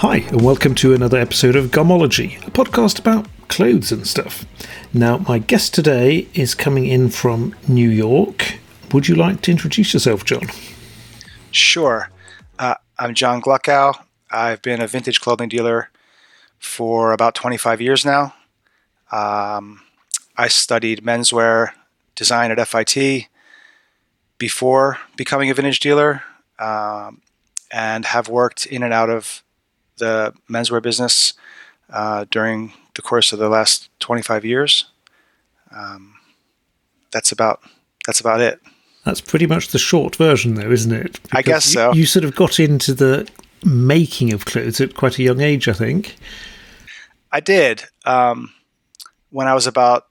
Hi, and welcome to another episode of Gomology, a podcast about clothes and stuff. Now, my guest today is coming in from New York. Would you like to introduce yourself, John? Sure. Uh, I'm John Gluckow. I've been a vintage clothing dealer for about 25 years now. Um, I studied menswear design at FIT before becoming a vintage dealer um, and have worked in and out of the menswear business uh, during the course of the last 25 years. Um, that's about that's about it. That's pretty much the short version, though, isn't it? Because I guess so. You, you sort of got into the making of clothes at quite a young age, I think. I did. Um, when I was about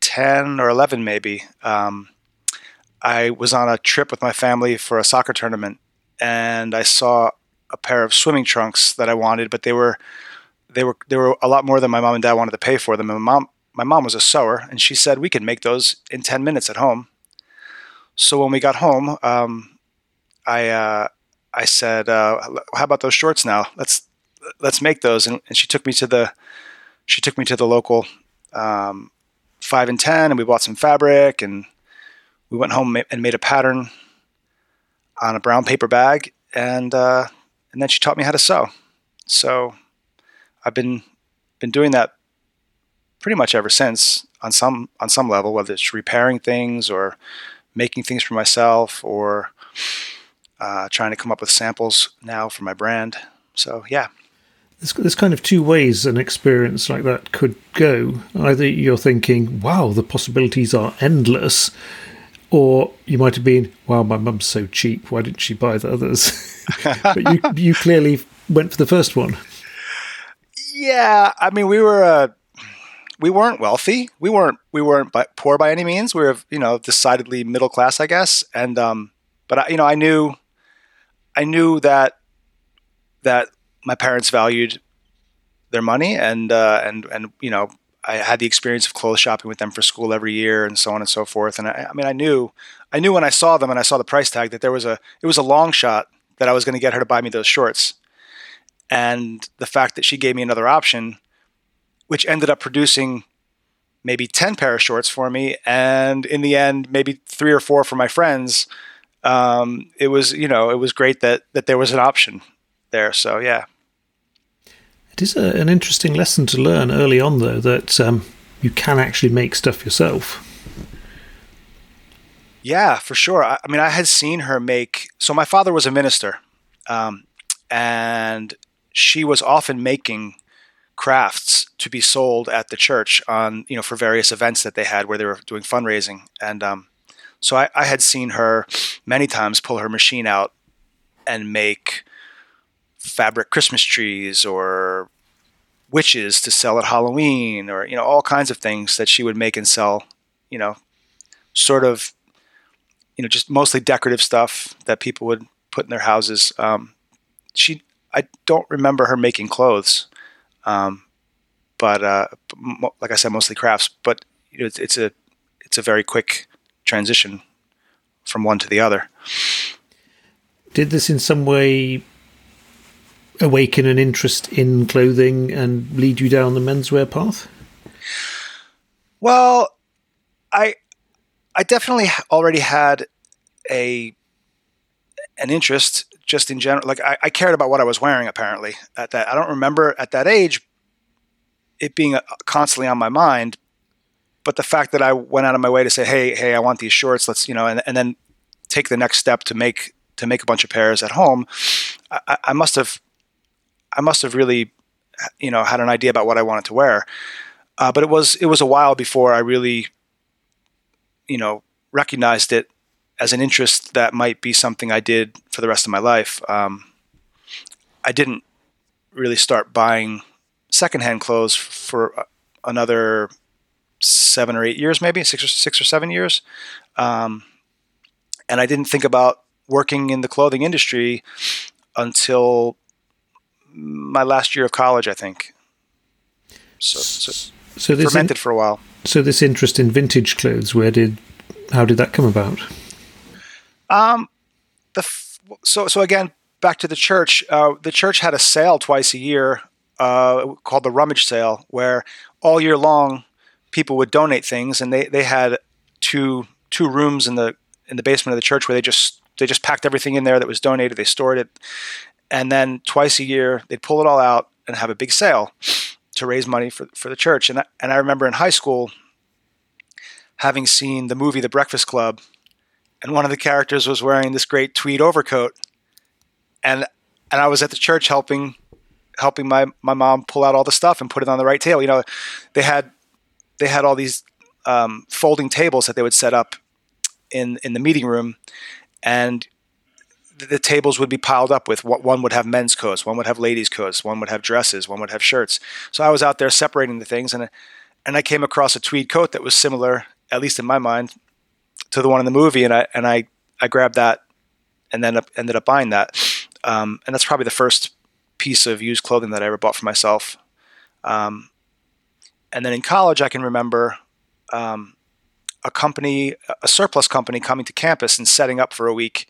10 or 11, maybe, um, I was on a trip with my family for a soccer tournament and I saw a pair of swimming trunks that I wanted, but they were they were they were a lot more than my mom and dad wanted to pay for them. And my mom my mom was a sewer, and she said we could make those in ten minutes at home. So when we got home, um, I uh, I said, uh, "How about those shorts now? Let's let's make those." And, and, she took me to the she took me to the local um, five and ten, and we bought some fabric, and we went home and made a pattern on a brown paper bag, and uh, and then she taught me how to sew. So I've been been doing that pretty much ever since on some on some level, whether it's repairing things or making things for myself or uh, trying to come up with samples now for my brand. So yeah. There's, there's kind of two ways an experience like that could go. Either you're thinking, wow, the possibilities are endless, or you might have been, wow, my mum's so cheap, why didn't she buy the others? but you, you clearly went for the first one. Yeah, I mean, we were uh, we weren't wealthy. We weren't we weren't poor by any means. We were you know decidedly middle class, I guess. And um, but I, you know, I knew I knew that that my parents valued their money, and uh, and and you know, I had the experience of clothes shopping with them for school every year, and so on and so forth. And I, I mean, I knew I knew when I saw them and I saw the price tag that there was a it was a long shot that I was going to get her to buy me those shorts. And the fact that she gave me another option, which ended up producing maybe 10 pair of shorts for me, and in the end, maybe three or four for my friends. Um, it was, you know, it was great that, that there was an option there. So, yeah. It is a, an interesting lesson to learn early on, though, that um, you can actually make stuff yourself. Yeah, for sure. I, I, mean, I had seen her make. So my father was a minister, um, and she was often making crafts to be sold at the church on you know for various events that they had where they were doing fundraising. And um, so I, I had seen her many times pull her machine out and make fabric Christmas trees or witches to sell at Halloween or you know all kinds of things that she would make and sell. You know, sort of you know, just mostly decorative stuff that people would put in their houses. Um, she, I don't remember her making clothes, um, but uh, like I said, mostly crafts. But you know, it's, it's a it's a very quick transition from one to the other. Did this in some way awaken an interest in clothing and lead you down the menswear path? Well, I I definitely already had a an interest just in general. Like I, I, cared about what I was wearing. Apparently, at that I don't remember at that age it being uh, constantly on my mind. But the fact that I went out of my way to say, "Hey, hey, I want these shorts. Let's," you know, and, and then take the next step to make to make a bunch of pairs at home, I, I must have, I must have really, you know, had an idea about what I wanted to wear. Uh, but it was it was a while before I really you know, recognized it as an interest that might be something I did for the rest of my life. Um, I didn't really start buying secondhand clothes for another seven or eight years, maybe six or six or seven years. Um, and I didn't think about working in the clothing industry until my last year of college, I think. So, so, so this fermented in, for a while. So this interest in vintage clothes, where did, how did that come about? Um, the f- so so again, back to the church. Uh, the church had a sale twice a year uh, called the rummage sale, where all year long people would donate things, and they, they had two two rooms in the in the basement of the church where they just they just packed everything in there that was donated. They stored it, and then twice a year they'd pull it all out and have a big sale to raise money for for the church. And I, and I remember in high school having seen the movie The Breakfast Club, and one of the characters was wearing this great tweed overcoat, and and I was at the church helping helping my my mom pull out all the stuff and put it on the right table. You know, they had they had all these um, folding tables that they would set up in in the meeting room, and the tables would be piled up with what one would have men's coats, one would have ladies' coats, one would have dresses, one would have shirts. So I was out there separating the things, and and I came across a tweed coat that was similar, at least in my mind, to the one in the movie, and I and I I grabbed that, and then ended up buying that, um, and that's probably the first piece of used clothing that I ever bought for myself. Um, and then in college, I can remember um, a company, a surplus company, coming to campus and setting up for a week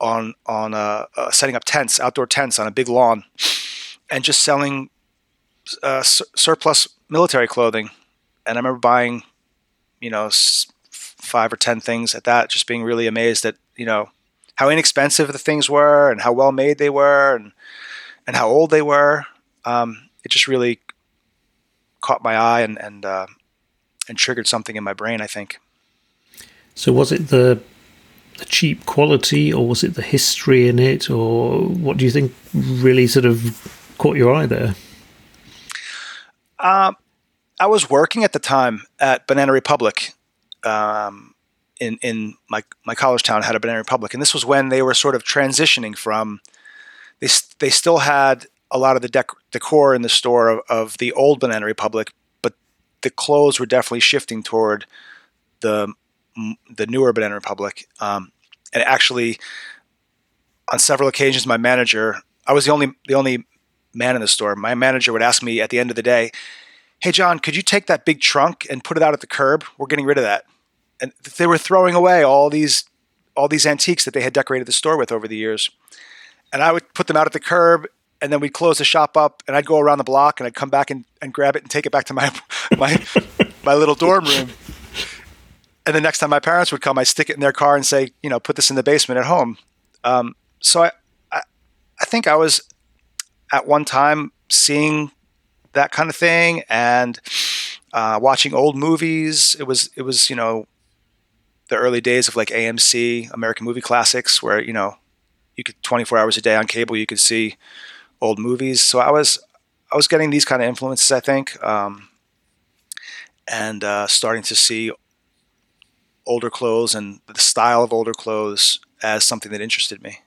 on on uh, uh, setting up tents, outdoor tents on a big lawn, and just selling uh, sur- surplus military clothing. And I remember buying, you know, s- five or ten things at that, just being really amazed at you know how inexpensive the things were and how well made they were and and how old they were. Um, it just really caught my eye and and uh, and triggered something in my brain. I think. So was it the the cheap quality, or was it the history in it, or what do you think really sort of caught your eye there? Um, I was working at the time at Banana Republic. Um, in in my my college town had a Banana Republic, and this was when they were sort of transitioning from they they still had a lot of the dec- decor in the store of, of the old Banana Republic, but the clothes were definitely shifting toward the the newer Banana Republic. Um, and actually, on several occasions, my manager, I was the only the only man in the store. My manager would ask me at the end of the day, "Hey, John, could you take that big trunk and put it out at the curb? We're getting rid of that." And they were throwing away all these all these antiques that they had decorated the store with over the years. And I would put them out at the curb and then we'd close the shop up and I'd go around the block and I'd come back and, and grab it and take it back to my my my little dorm room and the next time my parents would come, I'd stick it in their car and say, you know, put this in the basement at home. Um, so I, I, I think I was at one time seeing that kind of thing and uh, watching old movies. It was it was you know the early days of like AMC, American Movie Classics, where you know you could 24 hours a day on cable you could see old movies. So I was I was getting these kind of influences, I think, um, and uh, starting to see older clothes and the style of older clothes as something that interested me.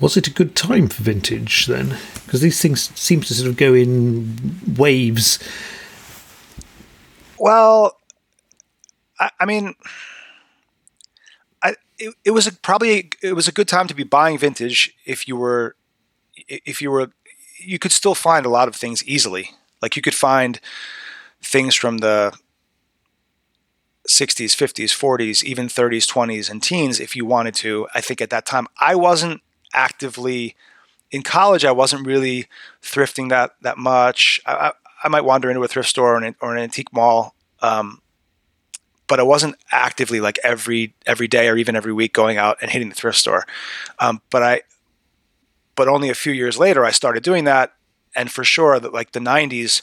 Was it a good time for vintage then? Because these things seem to sort of go in waves. Well, I, I mean, I it, it was a, probably it was a good time to be buying vintage if you were if you were you could still find a lot of things easily. Like you could find things from the 60s, 50s, 40s, even 30s, 20s, and teens if you wanted to. I think at that time, I wasn't actively in college. I wasn't really thrifting that that much. I, I, I might wander into a thrift store or an, or an antique mall, um, but I wasn't actively like every every day or even every week going out and hitting the thrift store. Um, but I, but only a few years later, I started doing that, and for sure, that like the '90s,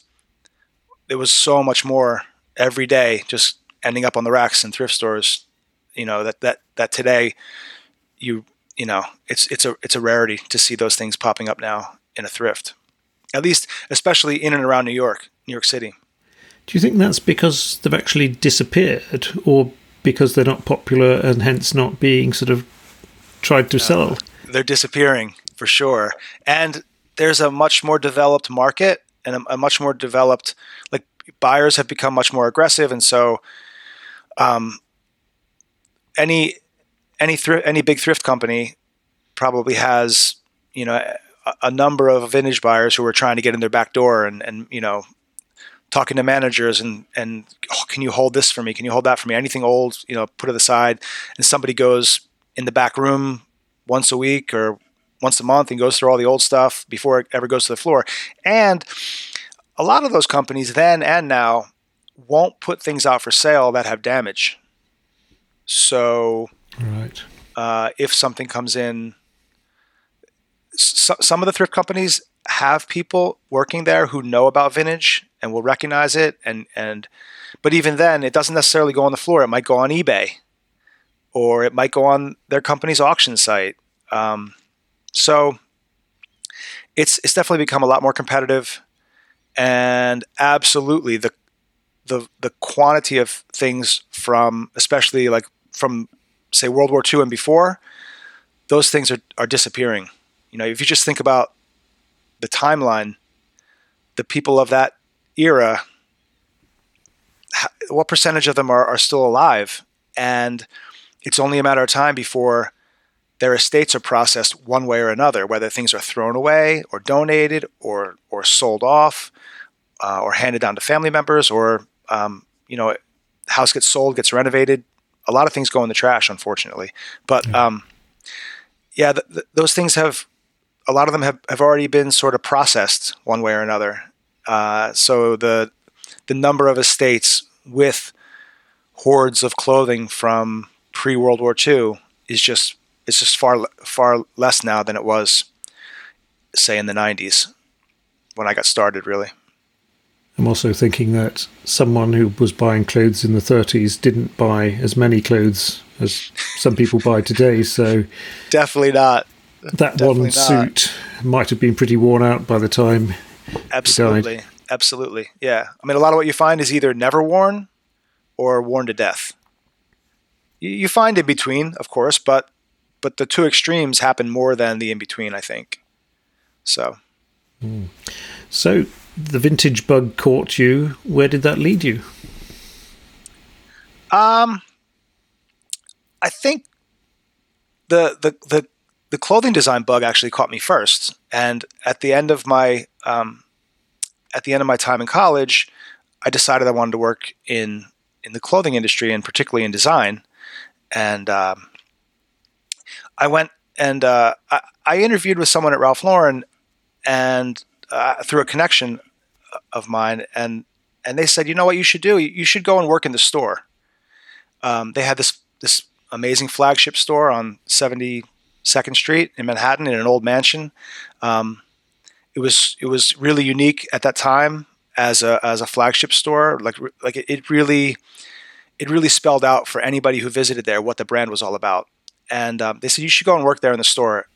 there was so much more every day, just ending up on the racks in thrift stores. You know that that that today, you you know it's it's a it's a rarity to see those things popping up now in a thrift, at least especially in and around New York, New York City. Do you think that's because they've actually disappeared, or because they're not popular and hence not being sort of tried to sell? They're disappearing for sure, and there's a much more developed market and a, a much more developed like buyers have become much more aggressive, and so um, any any thrift any big thrift company probably has you know a, a, number of vintage buyers who are trying to get in their back door and and you know talking to managers and and oh, can you hold this for me? Can you hold that for me? Anything old you know put it aside. And somebody goes in the back room once a week or once a month and goes through all the old stuff before it ever goes to the floor. And a lot of those companies then and now won't put things out for sale that have damage. So, right. Uh, if something comes in, so, some of the thrift companies have people working there who know about vintage and will recognize it and and but even then it doesn't necessarily go on the floor it might go on ebay or it might go on their company's auction site um, so it's it's definitely become a lot more competitive and absolutely the the the quantity of things from especially like from say World War II and before those things are, are disappearing you know if you just think about the timeline, the people of that era, what percentage of them are, are still alive? And it's only a matter of time before their estates are processed one way or another, whether things are thrown away or donated or or sold off uh, or handed down to family members or um, you know, house gets sold, gets renovated. A lot of things go in the trash, unfortunately. But yeah, um, yeah th- th- those things have a lot of them have, have already been sort of processed one way or another. Uh, so the the number of estates with hoards of clothing from pre World War II is just it's just far far less now than it was, say, in the '90s when I got started. Really, I'm also thinking that someone who was buying clothes in the 30s didn't buy as many clothes as some people buy today. So definitely not that one not. suit might have been pretty worn out by the time. Absolutely, absolutely, yeah. I mean, a lot of what you find is either never worn or worn to death. You, you find in between, of course, but but the two extremes happen more than the in between. I think. So. Mm. So the vintage bug caught you. Where did that lead you? Um, I think the the the the clothing design bug actually caught me first. And at the end of my um, at the end of my time in college, I decided I wanted to work in in the clothing industry and particularly in design. And um, I went and uh, I, I, interviewed with someone at Ralph Lauren, and uh, through a connection of mine, and and they said, you know what you should do? You should go and work in the store. Um, they had this this amazing flagship store on seventy Second Street in Manhattan in an old mansion. Um, it was it was really unique at that time as a as a flagship store. Like like it really it really spelled out for anybody who visited there what the brand was all about. And um, they said you should go and work there in the store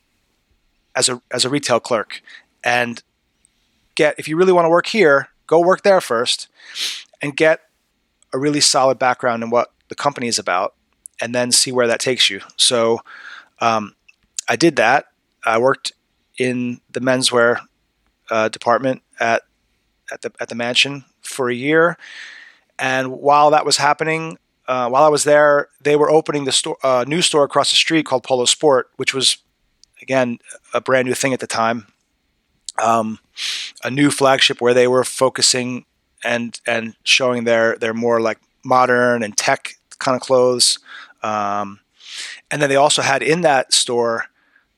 as a as a retail clerk and get if you really want to work here, go work there first and get a really solid background in what the company is about, and then see where that takes you. So um, I did that. I worked in the menswear uh, department at at the at the mansion for a year, and while that was happening, uh, while I was there, they were opening the store, uh, new store across the street called Polo Sport, which was again a brand new thing at the time. Um, a new flagship where they were focusing and and showing their their more like modern and tech kind of clothes. Um, and then they also had in that store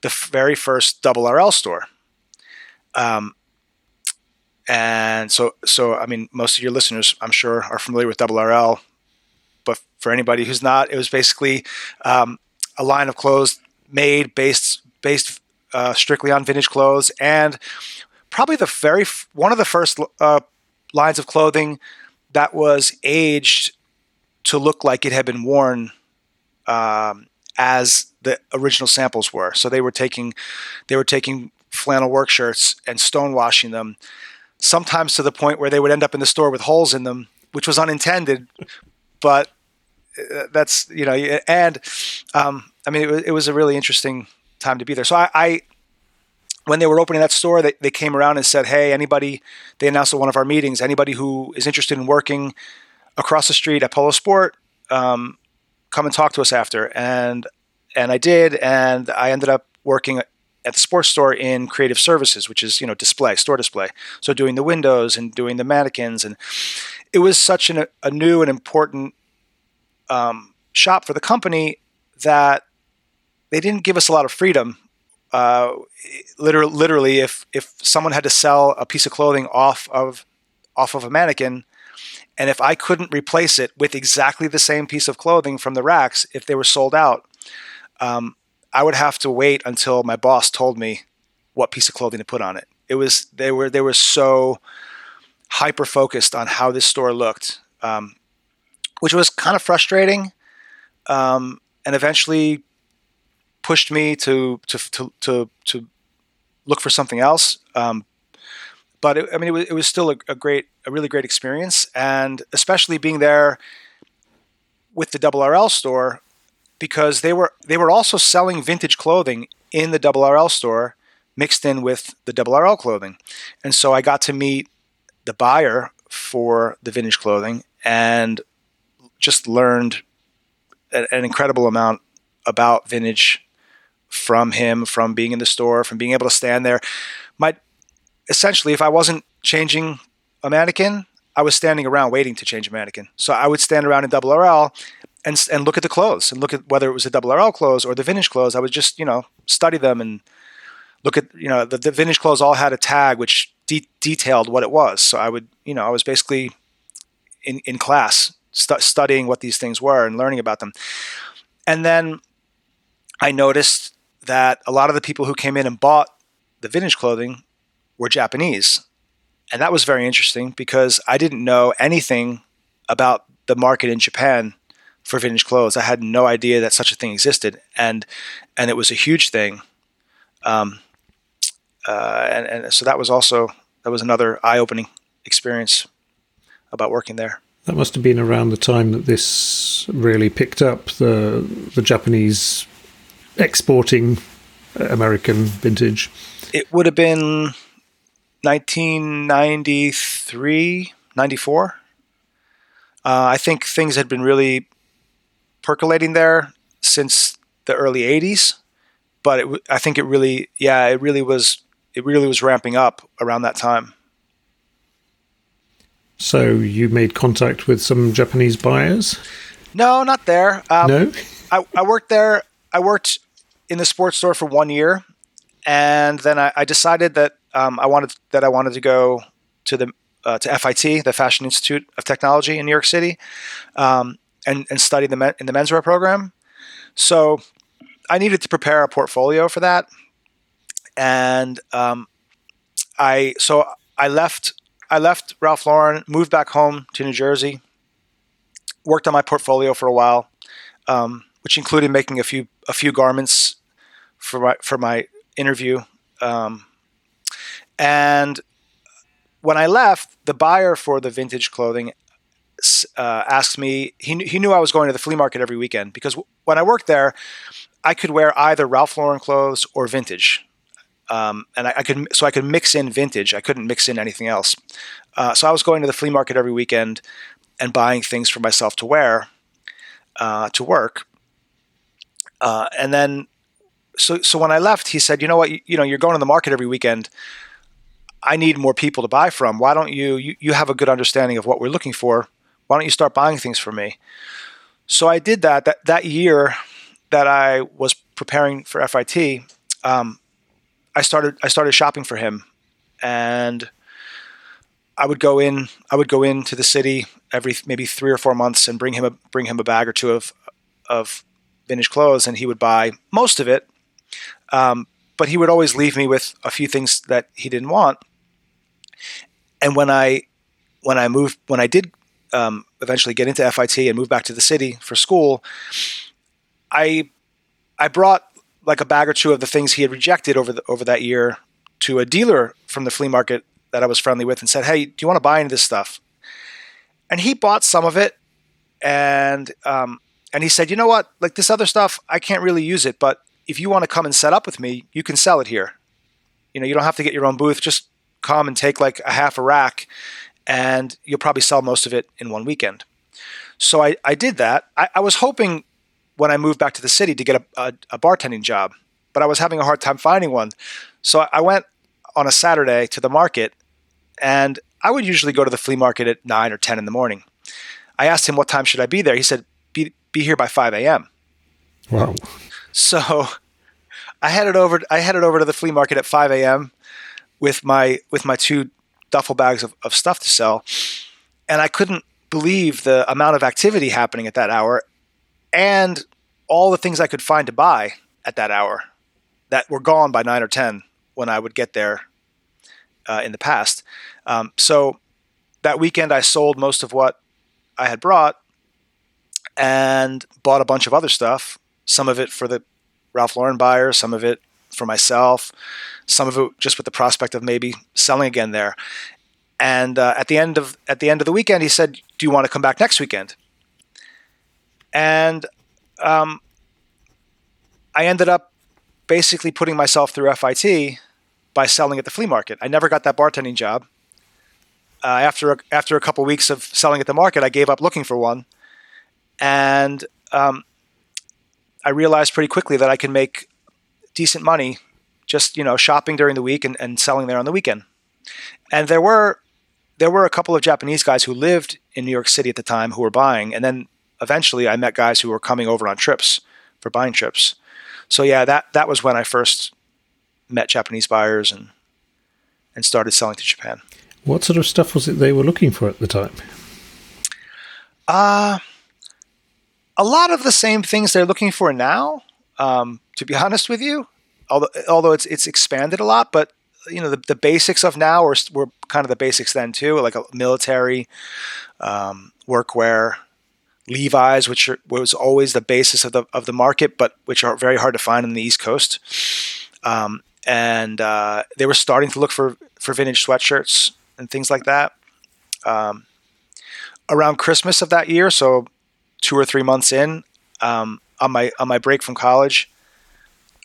the very first double RL store. Um, and so, so I mean, most of your listeners, I'm sure, are familiar with double RL. But for anybody who's not, it was basically um, a line of clothes made based based uh, strictly on vintage clothes, and probably the very f- one of the first uh, lines of clothing that was aged to look like it had been worn um, as the original samples were. So they were taking they were taking flannel work shirts and stonewashing them, sometimes to the point where they would end up in the store with holes in them, which was unintended, but uh, that's you know and um, I mean it was, it was a really interesting time to be there. So I, I when they were opening that store, they, they came around and said, Hey, anybody, they announced at one of our meetings, anybody who is interested in working across the street at Polo Sport, um, come and talk to us after. And and I did, and I ended up working at the sports store in creative services, which is you know display, store display. So doing the windows and doing the mannequins, and it was such an, a new and important um, shop for the company that they didn't give us a lot of freedom. Uh, literally, literally, if if someone had to sell a piece of clothing off of off of a mannequin, and if I couldn't replace it with exactly the same piece of clothing from the racks, if they were sold out, um, I would have to wait until my boss told me what piece of clothing to put on it. It was they were they were so hyper focused on how this store looked, um, which was kind of frustrating, um, and eventually pushed me to to to to, to look for something else. Um, but it, I mean, it was, it was still a, a, great, a really great experience, and especially being there with the Double RL store because they were they were also selling vintage clothing in the Double RL store mixed in with the Double RL clothing, and so I got to meet the buyer for the vintage clothing and just learned an incredible amount about vintage from him, from being in the store, from being able to stand there. My essentially, if I wasn't changing a mannequin, I was standing around waiting to change a mannequin. So I would stand around in double RL and and look at the clothes and look at whether it was a double RL clothes or the vintage clothes. I would just you know study them and look at you know the, the vintage clothes all had a tag which de- detailed what it was. So I would you know I was basically in in class stu- studying what these things were and learning about them. And then I noticed that a lot of the people who came in and bought the vintage clothing were Japanese. And that was very interesting because I didn't know anything about the market in Japan for vintage clothes. I had no idea that such a thing existed, and and it was a huge thing. Um, uh, and, and so that was also that was another eye-opening experience about working there. That must have been around the time that this really picked up the the Japanese exporting American vintage. It would have been 1993, 94. Uh, I think things had been really percolating there since the early 80s, but it, I think it really, yeah, it really was, it really was ramping up around that time. So you made contact with some Japanese buyers? No, not there. Um, no, I, I worked there. I worked in the sports store for one year, and then I, I decided that um, I wanted that I wanted to go to the uh, to FIT, the Fashion Institute of Technology in New York City, um, and and study the men, in the menswear program. So I needed to prepare a portfolio for that, and um, I so I left I left Ralph Lauren, moved back home to New Jersey, worked on my portfolio for a while, um, which included making a few a few garments for my for my interview. Um, and when I left, the buyer for the vintage clothing uh, asked me. He he knew I was going to the flea market every weekend because w- when I worked there, I could wear either Ralph Lauren clothes or vintage. Um, and I, I, could so I could mix in vintage. I couldn't mix in anything else. Uh, so I was going to the flea market every weekend and buying things for myself to wear uh, to work. Uh, and then, so so when I left, he said, "You know what? You, you know, you're going to the market every weekend. I need more people to buy from. Why don't you, you, you have a good understanding of what we're looking for. Why don't you start buying things for me? So I did that. That, that year that I was preparing for FIT, um, I started, I started shopping for him and I would go in, I would go into the city every maybe three or four months and bring him a, bring him a bag or two of, of vintage clothes and he would buy most of it. Um, but he would always leave me with a few things that he didn't want and when I when I moved when I did um, eventually get into FIT and move back to the city for school, I I brought like a bag or two of the things he had rejected over the, over that year to a dealer from the flea market that I was friendly with and said, "Hey, do you want to buy any of this stuff?" And he bought some of it, and um, and he said, "You know what? Like this other stuff, I can't really use it, but if you want to come and set up with me, you can sell it here. You know, you don't have to get your own booth. Just come and take like a half a rack and you'll probably sell most of it in one weekend. So I, I did that. I, I was hoping when I moved back to the city to get a, a, a, bartending job, but I was having a hard time finding one. So I went on a Saturday to the market and I would usually go to the flea market at 9 or 10 in the morning. I asked him what time should I be there. He said, be, here by 5 a.m. Wow. So I headed over. I headed over to the flea market at 5 a.m. with my with my two duffel bags of, of stuff to sell, and I couldn't believe the amount of activity happening at that hour, and all the things I could find to buy at that hour that were gone by nine or ten when I would get there uh, in the past. Um, so that weekend, I sold most of what I had brought and bought a bunch of other stuff. Some of it for the Ralph Lauren buyer, some of it for myself, some of it just with the prospect of maybe selling again there. And uh, at the end of at the end of the weekend, he said, "Do you want to come back next weekend?" And um, I ended up basically putting myself through FIT by selling at the flea market. I never got that bartending job. Uh, after a, after a couple weeks of selling at the market, I gave up looking for one, and um, I realized pretty quickly that I can make decent money just you know shopping during the week and, and selling there on the weekend. And there were there were a couple of Japanese guys who lived in New York City at the time who were buying, and then eventually I met guys who were coming over on trips for buying trips. So yeah, that that was when I first met Japanese buyers and and started selling to Japan. What sort of stuff was it they were looking for at the time? Uh a lot of the same things they're looking for now. Um, to be honest with you, although although it's it's expanded a lot, but you know the, the basics of now were, were kind of the basics then too, like a military, um, workwear, Levi's, which are, was always the basis of the of the market, but which are very hard to find on the East Coast. Um, and uh, they were starting to look for for vintage sweatshirts and things like that. Um, around Christmas of that year, so two or three months in, um, on my on my break from college,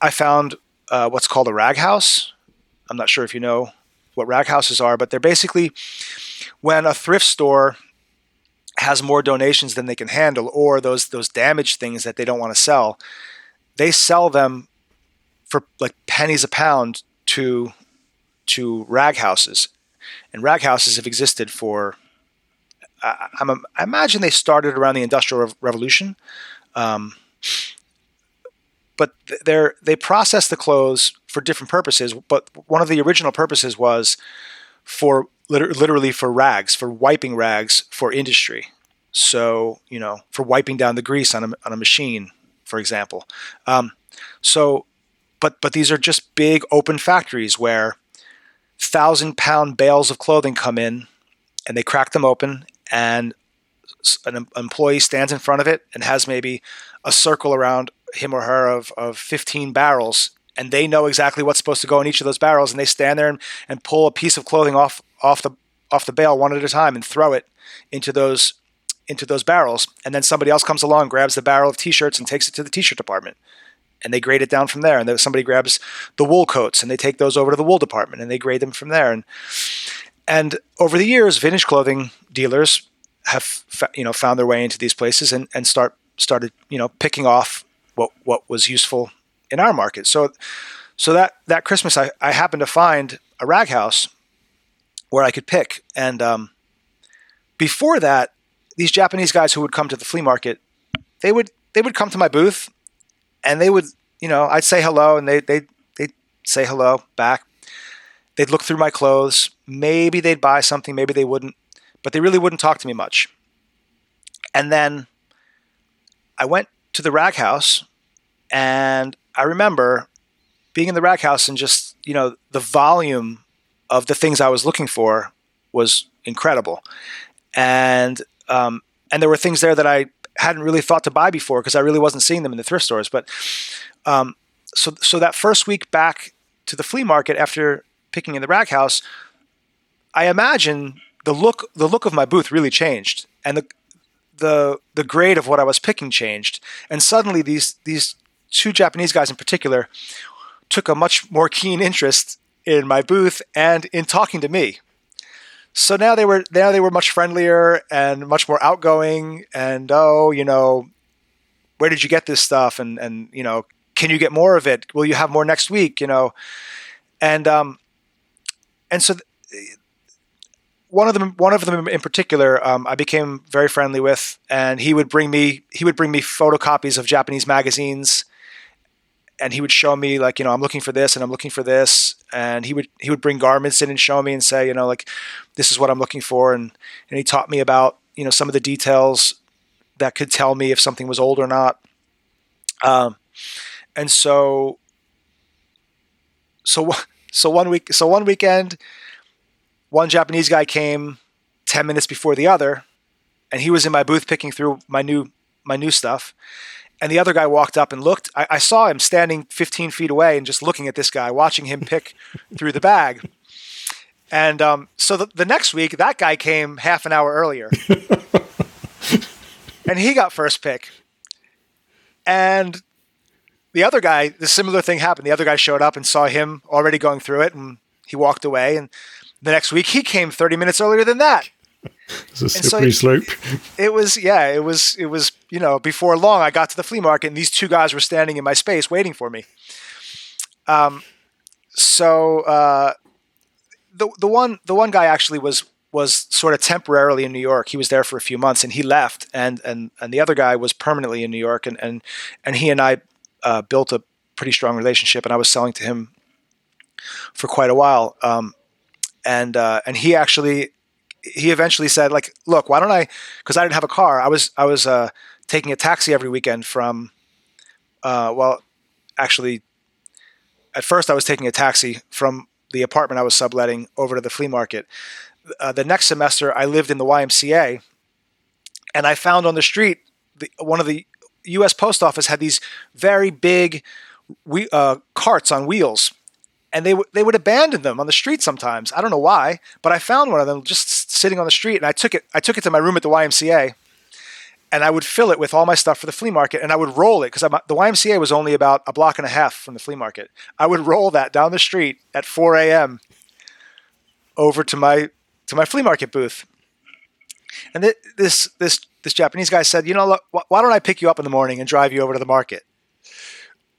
I found uh, what's called a rag house. I'm not sure if you know what rag houses are, but they're basically when a thrift store has more donations than they can handle, or those those damaged things that they don't want to sell, they sell them for like pennies a pound to to rag houses, and rag houses have existed for. I, I imagine they started around the Industrial Revolution, um, but they they process the clothes for different purposes. But one of the original purposes was for literally for rags, for wiping rags for industry. So you know, for wiping down the grease on a, on a machine, for example. Um, so but but these are just big open factories where thousand pound bales of clothing come in and they crack them open and an employee stands in front of it and has maybe a circle around him or her of, of 15 barrels and they know exactly what's supposed to go in each of those barrels and they stand there and, and pull a piece of clothing off off the off the bale one at a time and throw it into those into those barrels and then somebody else comes along grabs the barrel of t-shirts and takes it to the t-shirt department and they grade it down from there. And then somebody grabs the wool coats and they take those over to the wool department and they grade them from there. And and over the years, vintage clothing dealers have you know found their way into these places and, and start started you know picking off what what was useful in our market. So so that that Christmas, I, I happened to find a rag house where I could pick. And um, before that, these Japanese guys who would come to the flea market, they would they would come to my booth and they would, you know, I'd say hello, and they they they'd say hello back. They'd look through my clothes. Maybe they'd buy something, maybe they wouldn't, but they really wouldn't talk to me much. And then I went to the rag house, and I remember being in the rag house and just you know the volume of the things I was looking for was incredible, and um, and there were things there that I hadn't really thought to buy before because I really wasn't seeing them in the thrift stores. But um, so so that first week back to the flea market after picking in the rag house, I imagine the look the look of my booth really changed, and the the the grade of what I was picking changed, and suddenly these these two Japanese guys in particular took a much more keen interest in my booth and in talking to me. So now they were now they were much friendlier and much more outgoing. And oh, you know, where did you get this stuff? And and you know, can you get more of it? Will you have more next week? You know, and um, and so. Th- one of them, one of them in particular, um, I became very friendly with, and he would bring me he would bring me photocopies of Japanese magazines, and he would show me like you know I'm looking for this and I'm looking for this and he would he would bring garments in and show me and say you know like this is what I'm looking for and and he taught me about you know some of the details that could tell me if something was old or not um, and so so so one week so one weekend one Japanese guy came 10 minutes before the other and he was in my booth picking through my new my new stuff and the other guy walked up and looked. I, I, saw him standing 15 feet away and just looking at this guy, watching him pick through the bag. And um, so the, the next week, that guy came half an hour earlier, and he got first pick. And the other guy, the similar thing happened. The other guy showed up and saw him already going through it, and he walked away. And the next week, he came 30 minutes earlier than that. It's a slippery so slope. It was, yeah, it was, it was, you know, before long, I got to the flea market and these two guys were standing in my space waiting for me. Um, so, uh, the, the one, the one guy actually was, was sort of temporarily in New York. He was there for a few months and he left and, and, and the other guy was permanently in New York and, and, and he and I, uh, built a pretty strong relationship and I was selling to him for quite a while. Um, and, uh, and he actually he eventually said, like, look, why don't I? Because I didn't have a car. I was I was uh, taking a taxi every weekend from. Uh, well, actually, at first I was taking a taxi from the apartment I was subletting over to the flea market. Uh, the next semester, I lived in the YMCA, and I found on the street the, one of the U.S. Post Office had these very big we, uh, carts on wheels and they w- they would abandon them on the street sometimes. I don't know why, but I found one of them just sitting on the street, and I took it. I took it to my room at the YMCA, and I would fill it with all my stuff for the flea market, and I would roll it because the YMCA was only about a block and a half from the flea market. I would roll that down the street at 4 a.m. over to my to my flea market booth, and th- this this this Japanese guy said, "You know, why don't I pick you up in the morning and drive you over to the market?"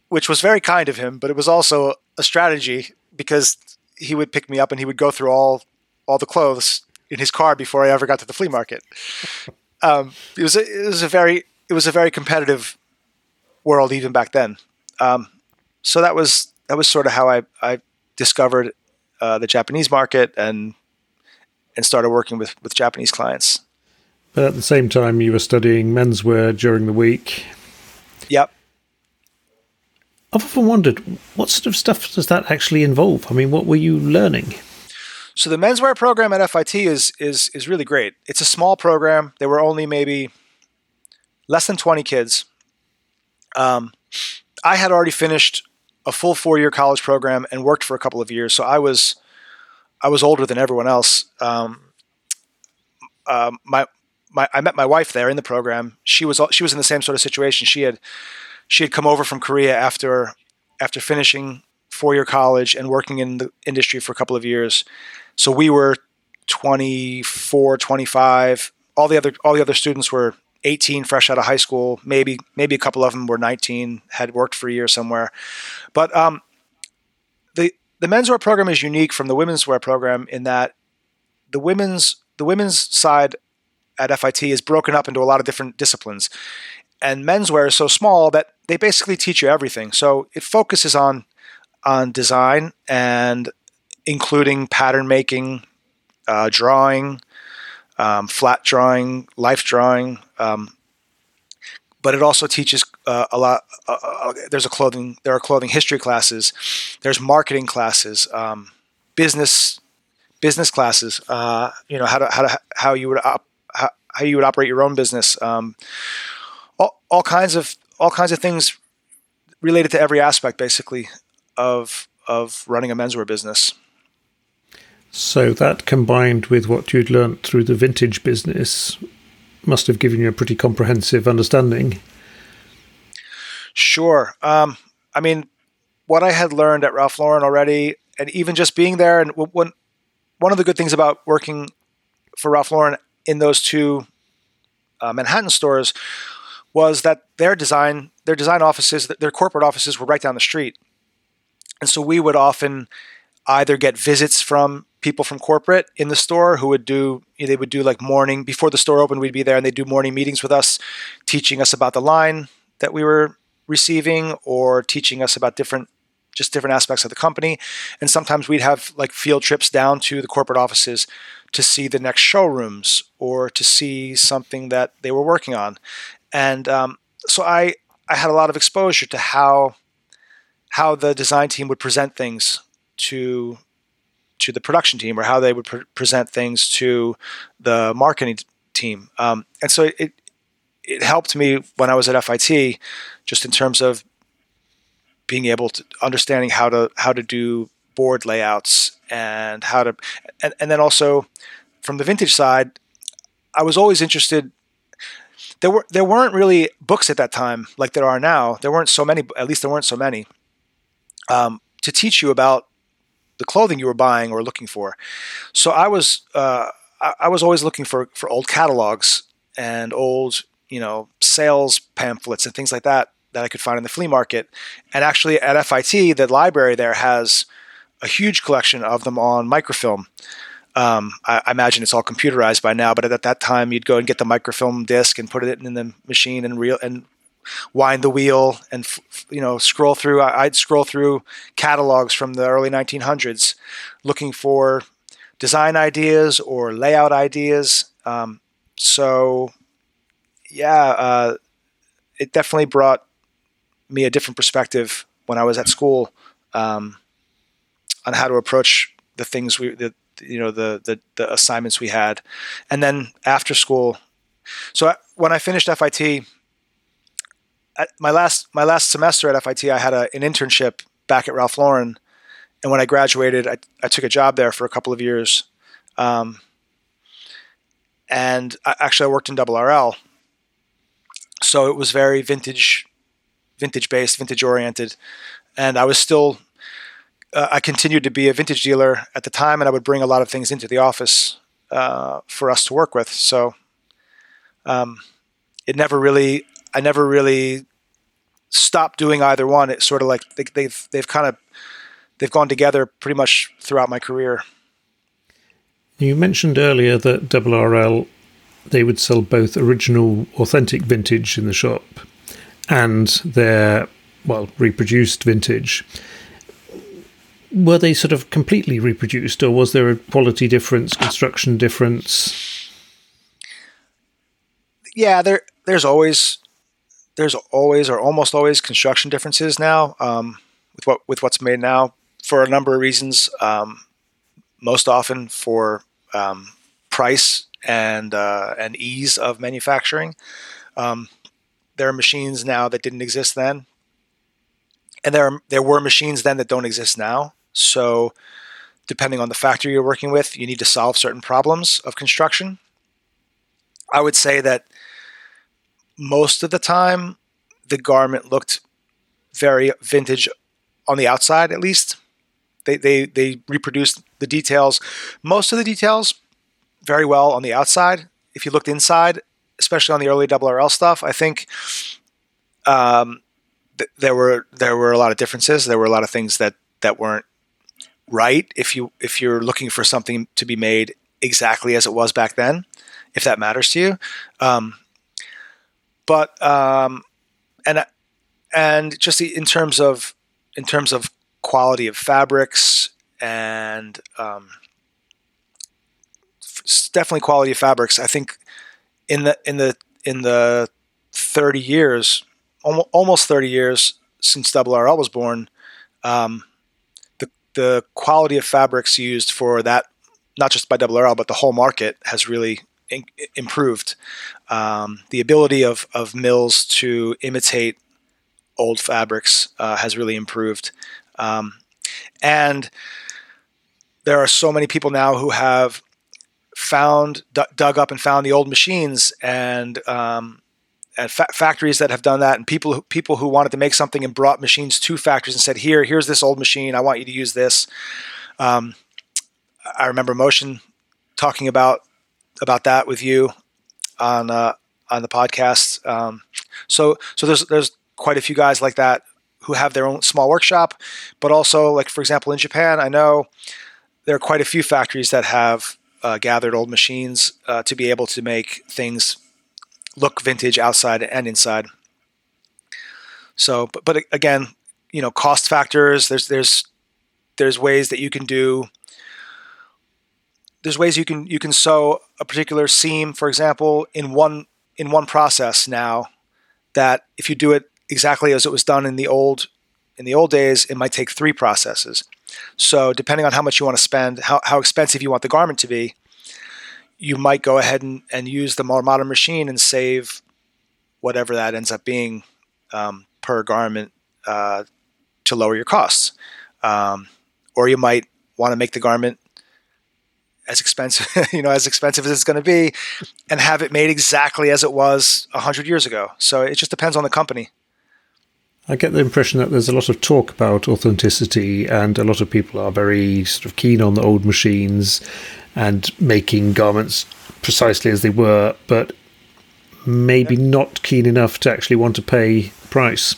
Which was very kind of him, but it was also a strategy because he would pick me up and he would go through all all the clothes in his car before I ever got to the flea market. Um, it was a, it was a very it was a very competitive world even back then. Um, so that was that was sort of how I I discovered uh, the Japanese market and and started working with with Japanese clients. But at the same time, you were studying menswear during the week. Yep. I've often wondered what sort of stuff does that actually involve? I mean, what were you learning? So the menswear program at FIT is is is really great. It's a small program. There were only maybe less than 20 kids. Um, I had already finished a full four-year college program and worked for a couple of years, so I was I was older than everyone else. Um, uh, my my I met my wife there in the program. She was she was in the same sort of situation. She had she had come over from Korea after after finishing four year college and working in the industry for a couple of years. So we were 24, 25. All the other all the other students were 18, fresh out of high school. Maybe maybe a couple of them were 19, had worked for a year somewhere. But um, the menswear program is unique from the women's wear program in that the women's the women's side at FIT is broken up into a lot of different disciplines and menswear is so small that they basically teach you everything. So it focuses on on design and including pattern making, uh, drawing, um, flat drawing, life drawing. Um, but it also teaches uh, a lot. Uh, uh there's a clothing. There are clothing history classes. There's marketing classes, um, business business classes. Uh, you know how to how to how you would op, how, how you would operate your own business. Um, all, all kinds of all kinds of things related to every aspect, basically, of of running a menswear business. So that combined with what you'd learned through the vintage business must have given you a pretty comprehensive understanding. Sure. Um, I mean, what I had learned at Ralph Lauren already, and even just being there, and when, one of the good things about working for Ralph Lauren in those two uh, Manhattan stores was that their design their design offices their corporate offices were right down the street and so we would often either get visits from people from corporate in the store who would do they would do like morning before the store opened we'd be there and they'd do morning meetings with us teaching us about the line that we were receiving or teaching us about different just different aspects of the company. And sometimes we'd have like field trips down to the corporate offices to see the next showrooms or to see something that they were working on. And um, so I I had a lot of exposure to how how the design team would present things to to the production team or how they would pre- present things to the marketing team. Um, and so it it helped me when I was at FIT, just in terms of being able to understanding how to how to do board layouts and how to and, and then also from the vintage side, I was always interested. There were there weren't really books at that time like there are now. There weren't so many. At least there weren't so many um, to teach you about the clothing you were buying or looking for. So I was uh, I, I was always looking for for old catalogs and old you know sales pamphlets and things like that that I could find in the flea market. And actually, at FIT, the library there has a huge collection of them on microfilm. Um, I, I, imagine it's all computerized by now, but at that time, you'd go and get the microfilm disc and put it in the machine and reel and wind the wheel and you know scroll through. I'd scroll through catalogs from the early 1900s, looking for design ideas or layout ideas. Um, so, yeah, uh, it definitely brought me a different perspective when I was at school um, on how to approach the things we, the, you know, the, the, the assignments we had, and then after school. So I, when I finished FIT, my last my last semester at FIT, I had a, an internship back at Ralph Lauren, and when I graduated, I, I took a job there for a couple of years. Um, and I, actually, I worked in Double RL, so it was very vintage vintage based, vintage oriented, and I was still. Uh, I continued to be a vintage dealer at the time, and I would bring a lot of things into the office uh, for us to work with. So um, it never really, I never really stopped doing either one. It's sort of like they, they've they've kind of they've gone together pretty much throughout my career. You mentioned earlier that Double RL they would sell both original, authentic vintage in the shop and their, well, reproduced vintage, were they sort of completely reproduced or was there a quality difference, construction difference? Yeah, there there's always there's always or almost always construction differences now um, with what with what's made now for a number of reasons. Um, most often for um, price and uh, and ease of manufacturing. Um, there are machines now that didn't exist then, and there are, there were machines then that don't exist now. So, depending on the factory you're working with, you need to solve certain problems of construction. I would say that most of the time, the garment looked very vintage on the outside, at least. They, they, they reproduced the details, most of the details, very well on the outside. If you looked inside, especially on the early double RL stuff, I think um, th- there were there were a lot of differences. There were a lot of things that that weren't right. If you if you're looking for something to be made exactly as it was back then, if that matters to you, um, but um, and and just in terms of in terms of quality of fabrics and um, definitely quality of fabrics. I think in the in the in the 30 years, almost 30 years since Double RL was born, um, the the quality of fabrics used for that, not just by Double RL but the whole market, has really in, improved. Um, the ability of of mills to imitate old fabrics uh, has really improved, um, and there are so many people now who have found d- dug up and found the old machines and um, fa- factories that have done that. And people who, people who wanted to make something and brought machines to factories and said here here's this old machine. I want you to use this. Um, I remember Motion talking about about that with you on uh, on the podcast um, so so there's there's quite a few guys like that who have their own small workshop but also like for example in Japan I know there are quite a few factories that have uh, gathered old machines uh, to be able to make things look vintage outside and inside. So, but, but again, you know, cost factors. There's there's there's ways that you can do. There's ways you can you can sew a particular seam, for example, in one in one process now. That if you do it exactly as it was done in the old in the old days, it might take three processes. So depending on how much you want to spend, how, how expensive you want the garment to be, you might go ahead and, and use the more modern machine and save whatever that ends up being um, per garment uh, to lower your costs. Um, or you might want to make the garment as expensive, you know, as expensive as it's going to be, and have it made exactly as it was hundred years ago. So it just depends on the company. I get the impression that there's a lot of talk about authenticity, and a lot of people are very sort of keen on the old machines and making garments precisely as they were, but maybe yeah. not keen enough to actually want to pay price.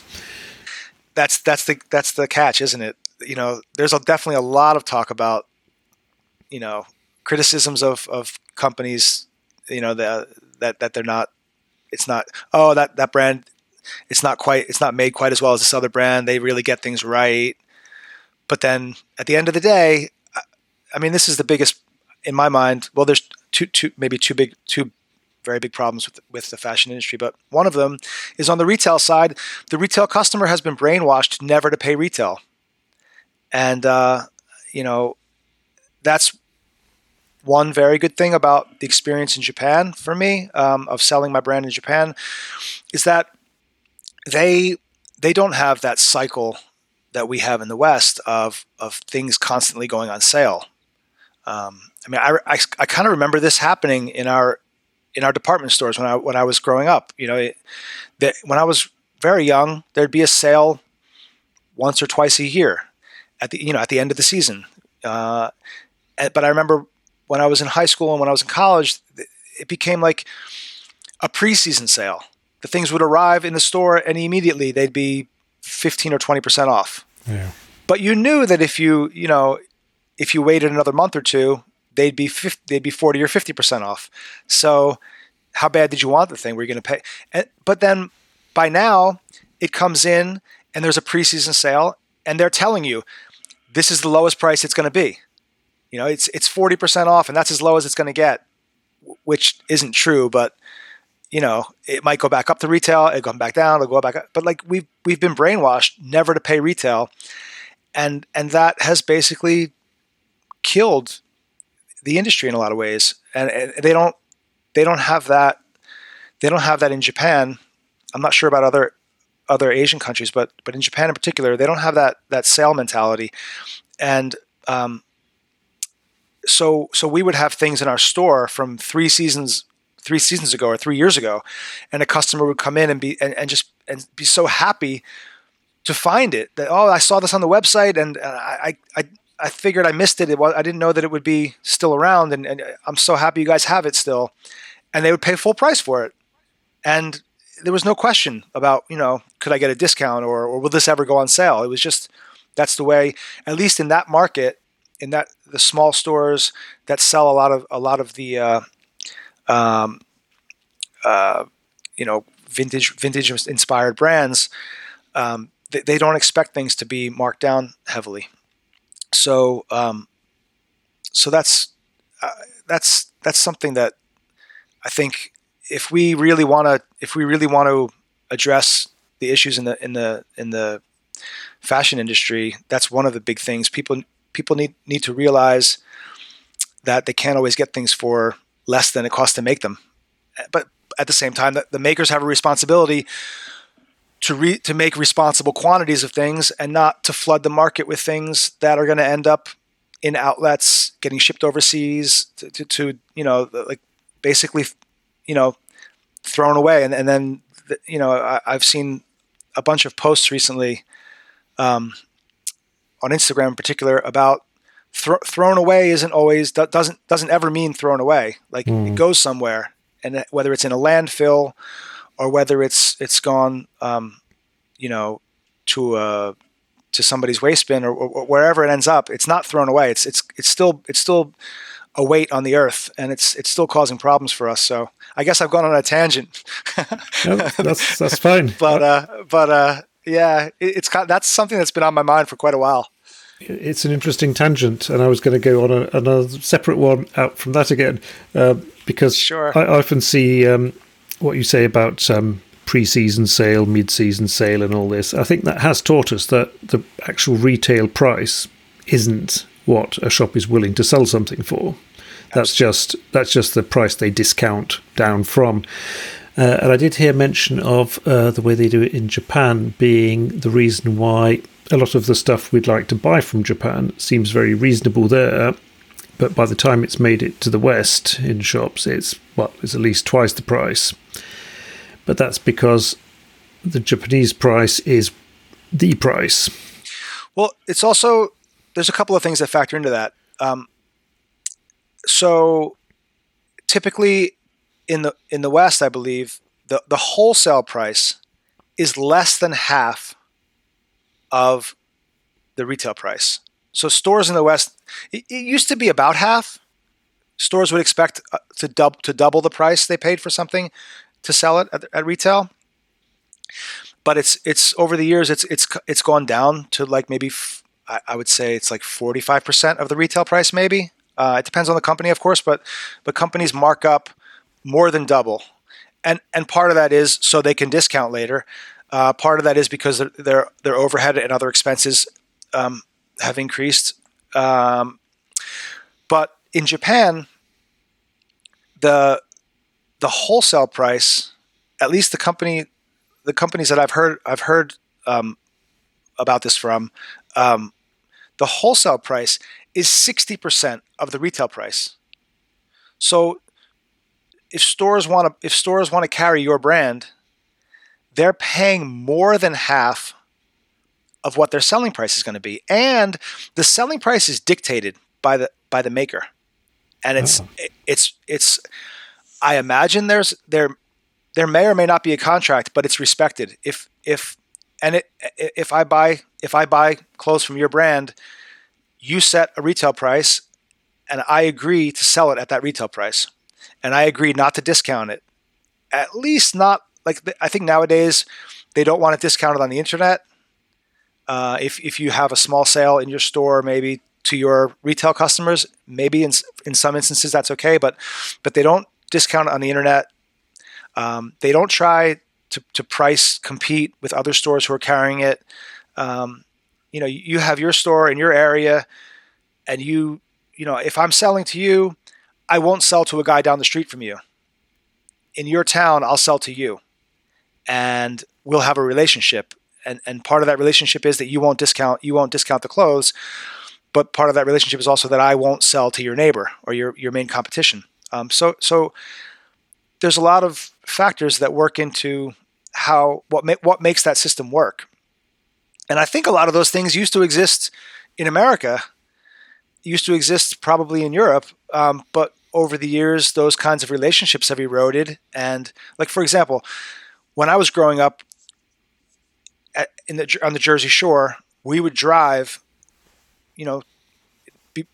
That's that's the that's the catch, isn't it? You know, there's a, definitely a lot of talk about, you know, criticisms of of companies, you know, that that they're not. It's not. Oh, that that brand it's not quite it's not made quite as well as this other brand. They really get things right. But then at the end of the day, I mean, this is the biggest in my mind. Well, there's two, two maybe two big, two very big problems with with the fashion industry. But one of them is on the retail side. The retail customer has been brainwashed never to pay retail, and uh, you know that's one very good thing about the experience in Japan for me um, of selling my brand in Japan is that they they don't have that cycle that we have in the West of of things constantly going on sale. Um, I mean, I, I, I kind of remember this happening in our in our department stores when I when I was growing up. You know, that when I was very young, there'd be a sale once or twice a year at the you know at the end of the season. Uh, but I remember when I was in high school and when I was in college, it became like a preseason sale the things would arrive in the store and immediately they'd be 15 or 20% off. Yeah. But you knew that if you, you know, if you waited another month or two, they'd be 50, they'd be 40 or 50% off. So how bad did you want the thing? Were you going to pay? And, but then by now it comes in and there's a preseason sale and they're telling you this is the lowest price it's going to be. You know, it's it's 40% off and that's as low as it's going to get, which isn't true, but you know, it might go back up to retail, it go back down, it'll go back up. But like we've we've been brainwashed never to pay retail, and and that has basically killed the industry in a lot of ways. And, and they don't they don't have that they don't have that in Japan. I'm not sure about other other Asian countries, but but in Japan in particular, they don't have that that sale mentality, and um, so so we would have things in our store from three seasons three seasons ago or three years ago, and a customer would come in and be and, and just and be so happy to find it that oh I saw this on the website and, uh, I, I I figured I missed it. it was, I didn't know that it would be still around, and, and I'm so happy you guys have it still. And they would pay full price for it, and there was no question about you know could I get a discount or or will this ever go on sale. It was just that's the way, at least in that market, in that the small stores that sell a lot of a lot of the uh, um, uh, you know, vintage vintage inspired brands, um, they, they, don't expect things to be marked down heavily. So, um, so that's uh, that's that's something that I think if we really want to if we really want to address the issues in the in the in the fashion industry, that's one of the big things people people need need to realize that they can't always get things for less than it costs to make them. But at the same time, the, makers have a responsibility to re, to make responsible quantities of things and not to flood the market with things that are going to end up in outlets getting shipped overseas to, to, to, you know like basically you know thrown away and, and then you know I, have seen a bunch of posts recently um, on Instagram in particular about thrown away isn't always doesn't doesn't ever mean thrown away. Like mm. it goes somewhere, and whether it's in a landfill or whether it's it's gone, um, you know, to a to somebody's waste bin or, or, wherever it ends up, it's not thrown away. It's it's it's still it's still a weight on the earth, and it's it's still causing problems for us. So I guess I've gone on a tangent. that's that's fine. but uh, but uh, yeah, it, it's that's something that's been on my mind for quite a while. It's an interesting tangent, and I was going to go on a, another separate one out from that again, uh, because sure. I often see um, what you say about um, pre-season sale, mid-season sale, and all this. I think that has taught us that the actual retail price isn't what a shop is willing to sell something for. That's just that's just the price they discount down from. Uh, and I did hear mention of uh, the way they do it in Japan being the reason why a lot of the stuff we'd like to buy from Japan seems very reasonable there. But by the time it's made it to the West in shops, it's what is at least twice the price. But that's because the Japanese price is the price. Well, it's also there's a couple of things that factor into that. Um, so typically in the in the West, I believe the the wholesale price is less than half of the retail price. So stores in the West, it, it used to be about half. Stores would expect uh, to double to double the price they paid for something to sell it at, at retail. But it's it's over the years it's it's it's gone down to like maybe f- I, would say it's like forty five percent of the retail price maybe. Uh, it depends on the company, of course, but but companies mark up more than double, and and part of that is so they can discount later. Uh, part of that is because their their overhead and other expenses um, have increased. Um, but in Japan, the the wholesale price, at least the company, the companies that I've heard I've heard um, about this from, um, the wholesale price is 60% of the retail price. So if stores want to if stores want to carry your brand, they're paying more than half of what their selling price is going to be. And the selling price is dictated by the by the maker. And it's uh-huh. it's it's I imagine there's there there may or may not be a contract, but it's respected. If if and it, if I buy if I buy clothes from your brand you set a retail price and I agree to sell it at that retail price. And I agree not to discount it. At least not like I think nowadays they don't want it discounted on the internet. Uh, if, if you have a small sale in your store, maybe to your retail customers, maybe in, in some instances that's okay, but but they don't discount it on the internet. Um, they don't try to, to price compete with other stores who are carrying it. Um, you know you have your store in your area and you you know if i'm selling to you i won't sell to a guy down the street from you. In your town i'll sell to you. And we'll have a relationship. And and part of that relationship is that you won't discount you won't discount the clothes but part of that relationship is also that i won't sell to your neighbor or your your main competition. Um, so so there's a lot of factors that work into how what ma- what makes that system work. And I think a lot of those things used to exist in America, used to exist probably in Europe, um, but over the years, those kinds of relationships have eroded. And, like for example, when I was growing up at, in the, on the Jersey Shore, we would drive, you know, be,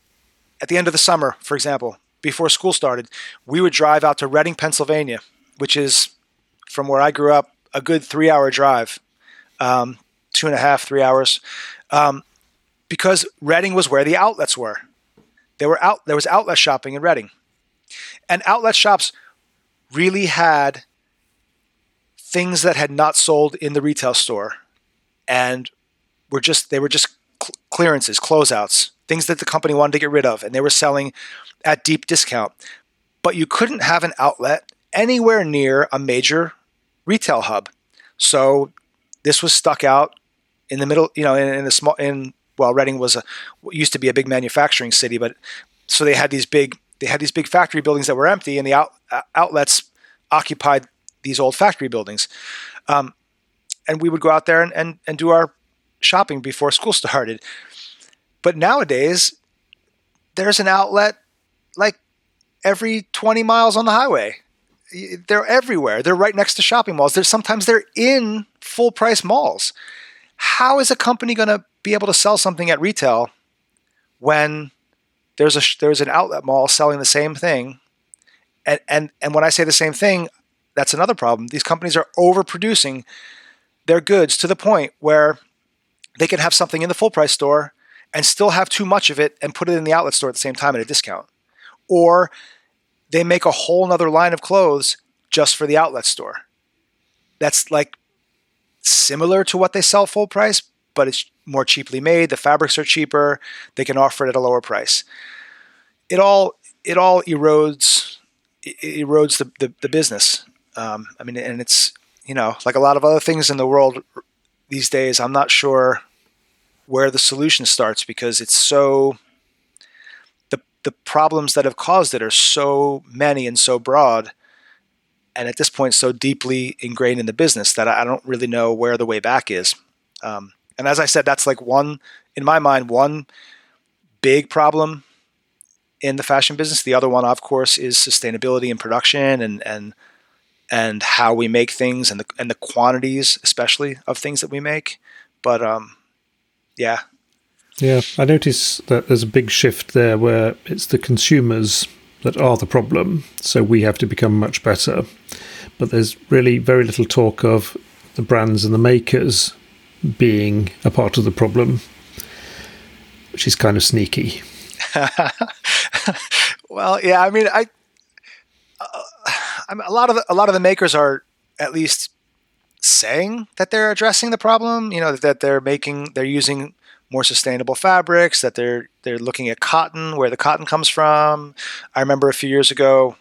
at the end of the summer, for example, before school started, we would drive out to Reading, Pennsylvania, which is from where I grew up a good three-hour drive um, two and a half, three hours, um, because Reading was where the outlets were. There were out there was outlet shopping in Reading, and outlet shops really had things that had not sold in the retail store, and were just they were just cl- clearances, closeouts, things that the company wanted to get rid of, and they were selling at deep discount. But you couldn't have an outlet anywhere near a major retail hub. So this was stuck out in the middle, you know, in, in a small, in well, Reading was a used to be a big manufacturing city, but so they had these big they had these big factory buildings that were empty, and the out, outlets occupied these old factory buildings. Um, and we would go out there and, and, and do our shopping before school started. But nowadays, there's an outlet like every 20 miles on the highway. They're everywhere. They're right next to shopping malls. They're, sometimes they're in full price malls how is a company going to be able to sell something at retail when there's a there's an outlet mall selling the same thing and and and when i say the same thing that's another problem these companies are overproducing their goods to the point where they can have something in the full price store and still have too much of it and put it in the outlet store at the same time at a discount. Or they make a whole nother line of clothes just for the outlet store. That's like similar to what they sell full price, but it's more cheaply made. The fabrics are cheaper. They can offer it at a lower price. It all it all erodes it erodes the, the, the business. Um, I mean, and it's you know like a lot of other things in the world these days. I'm not sure where the solution starts because it's so the the problems that have caused it are so many and so broad and at this point so deeply ingrained in the business that I don't really know where the way back is. Um, and as I said, that's like one in my mind one big problem in the fashion business. The other one, of course, is sustainability and production and and and how we make things and the and the quantities, especially of things that we make. But um, yeah. Yeah, I notice that there's a big shift there where it's the consumers that are the problem, so we have to become much better. But there's really very little talk of the brands and the makers being a part of the problem, which is kind of sneaky. well, yeah, I mean, I, uh, I mean, a lot of the, a lot of the makers are at least saying that they're addressing the problem. You know that they're making they're using more sustainable fabrics. That they're they're looking at cotton, where the cotton comes from. I remember a few years ago,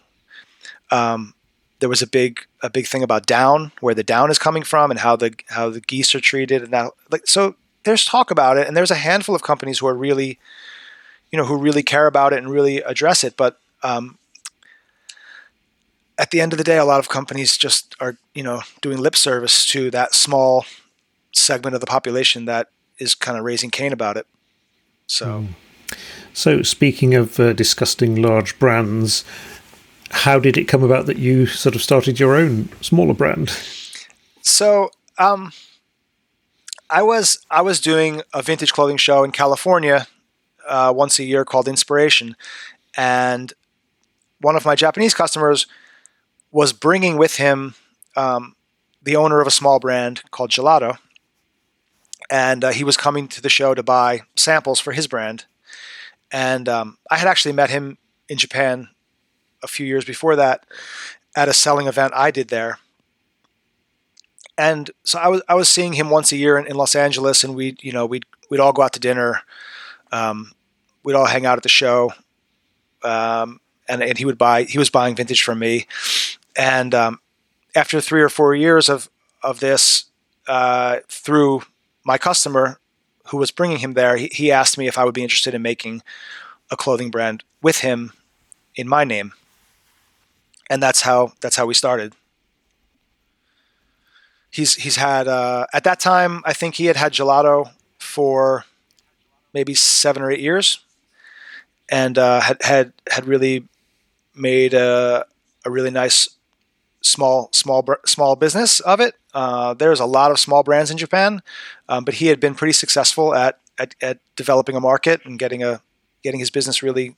um, there was a big a big thing about down, where the down is coming from, and how the how the geese are treated, and now like so. There's talk about it, and there's a handful of companies who are really, you know, who really care about it and really address it. But um, at the end of the day, a lot of companies just are, you know, doing lip service to that small segment of the population that is kind of raising Cain about it. So, mm. so speaking of uh, disgusting large brands, how did it come about that you sort of started your own smaller brand? So, um, I was I was doing a vintage clothing show in California uh, once a year called Inspiration, and one of my Japanese customers was bringing with him um, the owner of a small brand called Jelado, and uh, he was coming to the show to buy samples for his brand. And um, I had actually met him in Japan a few years before that at a selling event I did there. And so I was I was seeing him once a year in, in Los Angeles, and we'd you know we'd we'd all go out to dinner, um, we'd all hang out at the show, um, and and he would buy he was buying vintage from me, and um, after three or four years of of this, uh, through my customer who was bringing him there, he, he asked me if I would be interested in making a clothing brand with him in my name, and that's how that's how we started. He's he's had uh, at that time I think he had had Jelado for maybe seven or eight years, and uh, had had had really made a, a really nice small small small business of it. Uh, there's a lot of small brands in Japan, um, but he had been pretty successful at, at, at developing a market and getting a getting his business really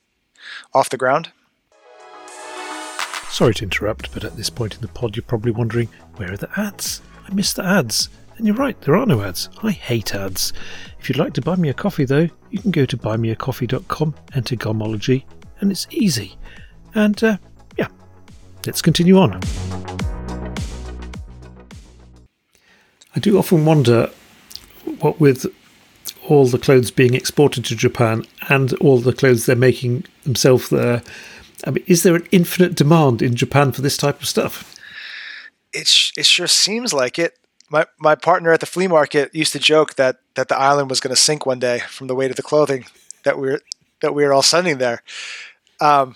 off the ground. Sorry to interrupt, but at this point in the pod, you're probably wondering where are the ads? I missed the ads. And you're right, there are no ads. I hate ads. If you'd like to buy me a coffee, though, you can go to buymeacoffee.com, enter Gomology, and it's easy. And uh, let's continue on. I do often wonder what with all the clothes being exported to Japan and all the clothes they're making themselves there. I mean, is there an infinite demand in Japan for this type of stuff? It, sh- it sure seems like it. My, my partner at the flea market used to joke that, that the island was going to sink one day from the weight of the clothing that we are that we were all sending there. Um,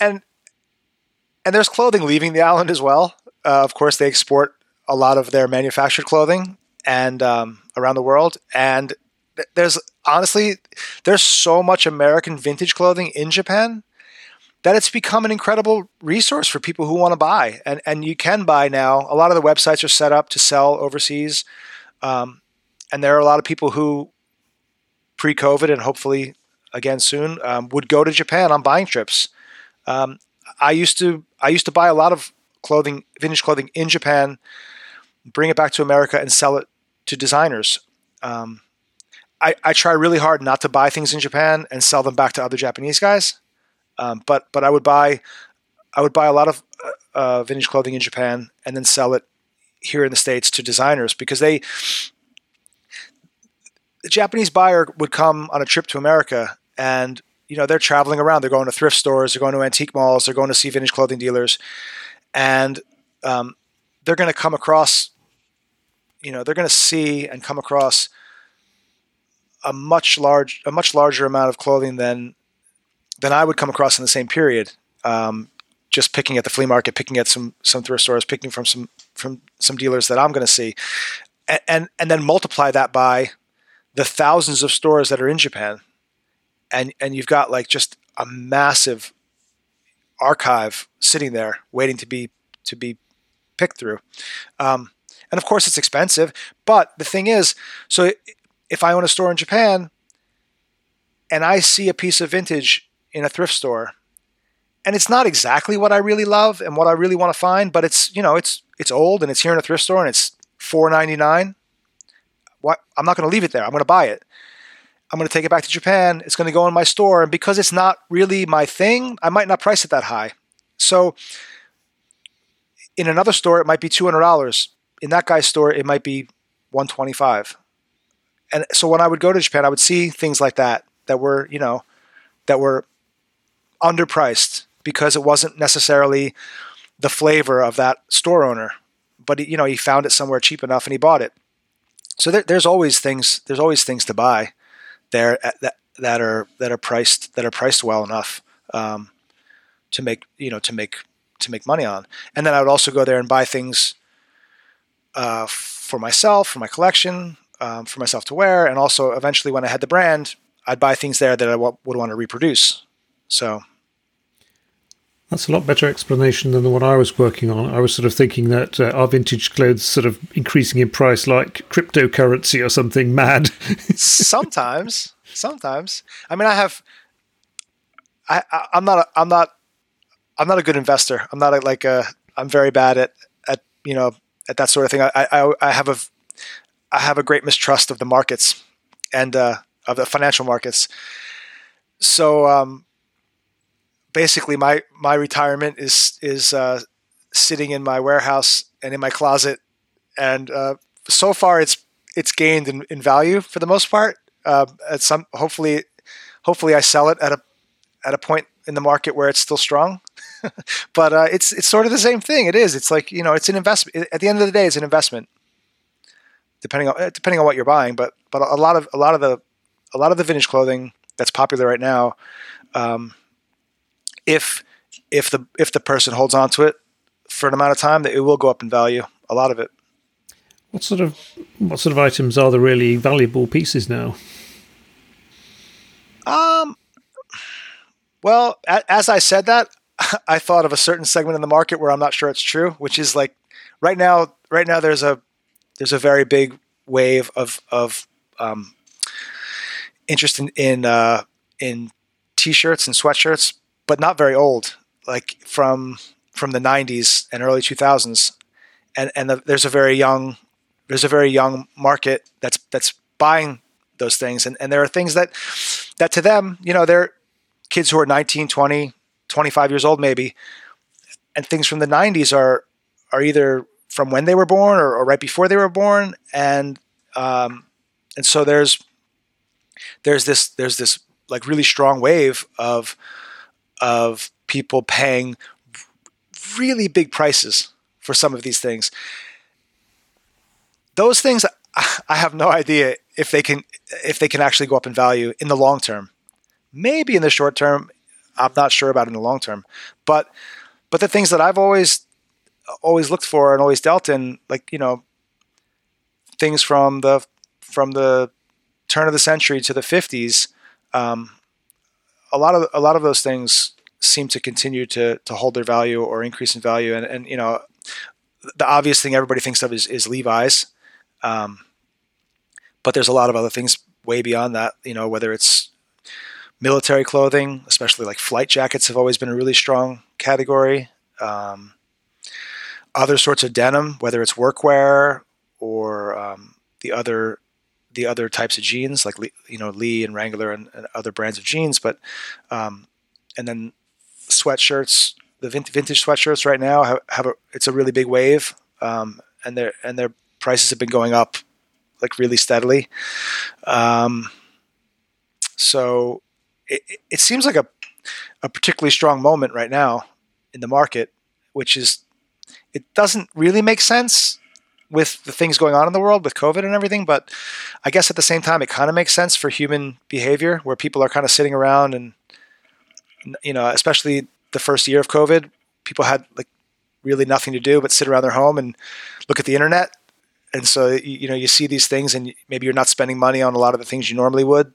and and there's clothing leaving the island as well. Uh, of course, they export a lot of their manufactured clothing and um, around the world. And there's honestly there's so much American vintage clothing in Japan that it's become an incredible resource for people who want to buy. And and you can buy now. A lot of the websites are set up to sell overseas, um, and there are a lot of people who pre-COVID and hopefully again soon um, would go to Japan on buying trips. Um, I used to I used to buy a lot of clothing, vintage clothing in Japan bring it back to America, and sell it to designers. Um, I, I try really hard not to buy things in Japan and sell them back to other Japanese guys. Um, but but I would buy I would buy a lot of uh, uh, vintage clothing in Japan and then sell it here in the states to designers because they the Japanese buyer would come on a trip to America and you know they're traveling around they're going to thrift stores they're going to antique malls they're going to see vintage clothing dealers and um, they're going to come across you know they're going to see and come across a much large a much larger amount of clothing than than I would come across in the same period. Um, just picking at the flea market, picking at some some thrift stores, picking from some from some dealers that I'm going to see, and, and and then multiply that by the thousands of stores that are in Japan, and and you've got like just a massive archive sitting there waiting to be to be picked through. Um, and of course, it's expensive. But the thing is, so if I own a store in Japan and I see a piece of vintage in a thrift store, and it's not exactly what I really love and what I really want to find, but it's you know it's it's old and it's here in a thrift store and it's four ninety nine. What I'm not going to leave it there. I'm going to buy it. I'm going to take it back to Japan. It's going to go in my store, and because it's not really my thing, I might not price it that high. So in another store, it might be two hundred dollars. In that guy's store, it might be one twenty five. And so when I would go to Japan, I would see things like that that were you know that were underpriced because it wasn't necessarily the flavor of that store owner. But he, you know, he found it somewhere cheap enough and he bought it. So there, there's always things. There's always things to buy there that that are that are priced that are priced well enough um, to make you know to make to make money on. And then I would also go there and buy things uh, for myself, for my collection, um, for myself to wear, and also eventually when I had the brand, I'd buy things there that I w- would want to reproduce. So that's a lot better explanation than the one I was working on. I was sort of thinking that uh, our vintage clothes sort of increasing in price like cryptocurrency or something mad. sometimes, sometimes. I mean, I have. I, I am not. A, I'm not. I'm not a good investor. I'm not a, like a. I'm very bad at at you know at that sort of thing. I I, I have a I have a great mistrust of the markets and uh, of the financial markets. So um, basically my my retirement is is uh, sitting in my warehouse and in my closet, and uh, so far it's it's gained in, in value for the most part. Uh, at some hopefully hopefully I sell it at a at a point in the market where it's still strong. but uh, it's it's sort of the same thing. It is. It's like you know, it's an investment. At the end of the day, it's an investment. Depending on depending on what you're buying, but but a lot of a lot of the a lot of the vintage clothing that's popular right now, um, if if the if the person holds on to it for an amount of time, that it will go up in value. A lot of it. What sort of what sort of items are the really valuable pieces now? Um. Well, as I said that, I thought of a certain segment in the market where I'm not sure it's true, which is like right now. Right now, there's a there's a very big wave of of um, interest in in, uh, in t-shirts and sweatshirts but not very old, like from from the 90s and early 2000s. And and the, there's a very young there's a very young market that's that's buying those things and, and there are things that that to them, you know, they're kids who are 19, 20, 25 years old maybe and things from the 90s are are either from when they were born or, or right before they were born and um, and so there's there's this there's this like really strong wave of of people paying really big prices for some of these things. Those things I have no idea if they can if they can actually go up in value in the long term. Maybe in the short term, I'm not sure about in the long term. But but the things that I've always always looked for and always dealt in, like you know, things from the from the turn of the century to the 50s, um, a lot of a lot of those things seem to continue to to hold their value or increase in value. And and you know, the obvious thing everybody thinks of is is Levi's, um, but there's a lot of other things way beyond that. You know, whether it's military clothing, especially like flight jackets, have always been a really strong category. Um, other sorts of denim, whether it's workwear or um, the other the other types of jeans, like you know Lee and Wrangler and, and other brands of jeans, but um, and then sweatshirts, the vintage sweatshirts right now have, have a it's a really big wave, um, and their and their prices have been going up like really steadily. Um, so it, it seems like a a particularly strong moment right now in the market, which is it doesn't really make sense with the things going on in the world with COVID and everything, but I guess at the same time it kind of makes sense for human behavior where people are kind of sitting around and you know, especially the first year of COVID, people had like really nothing to do but sit around their home and look at the internet. And so you know, you see these things and maybe you're not spending money on a lot of the things you normally would.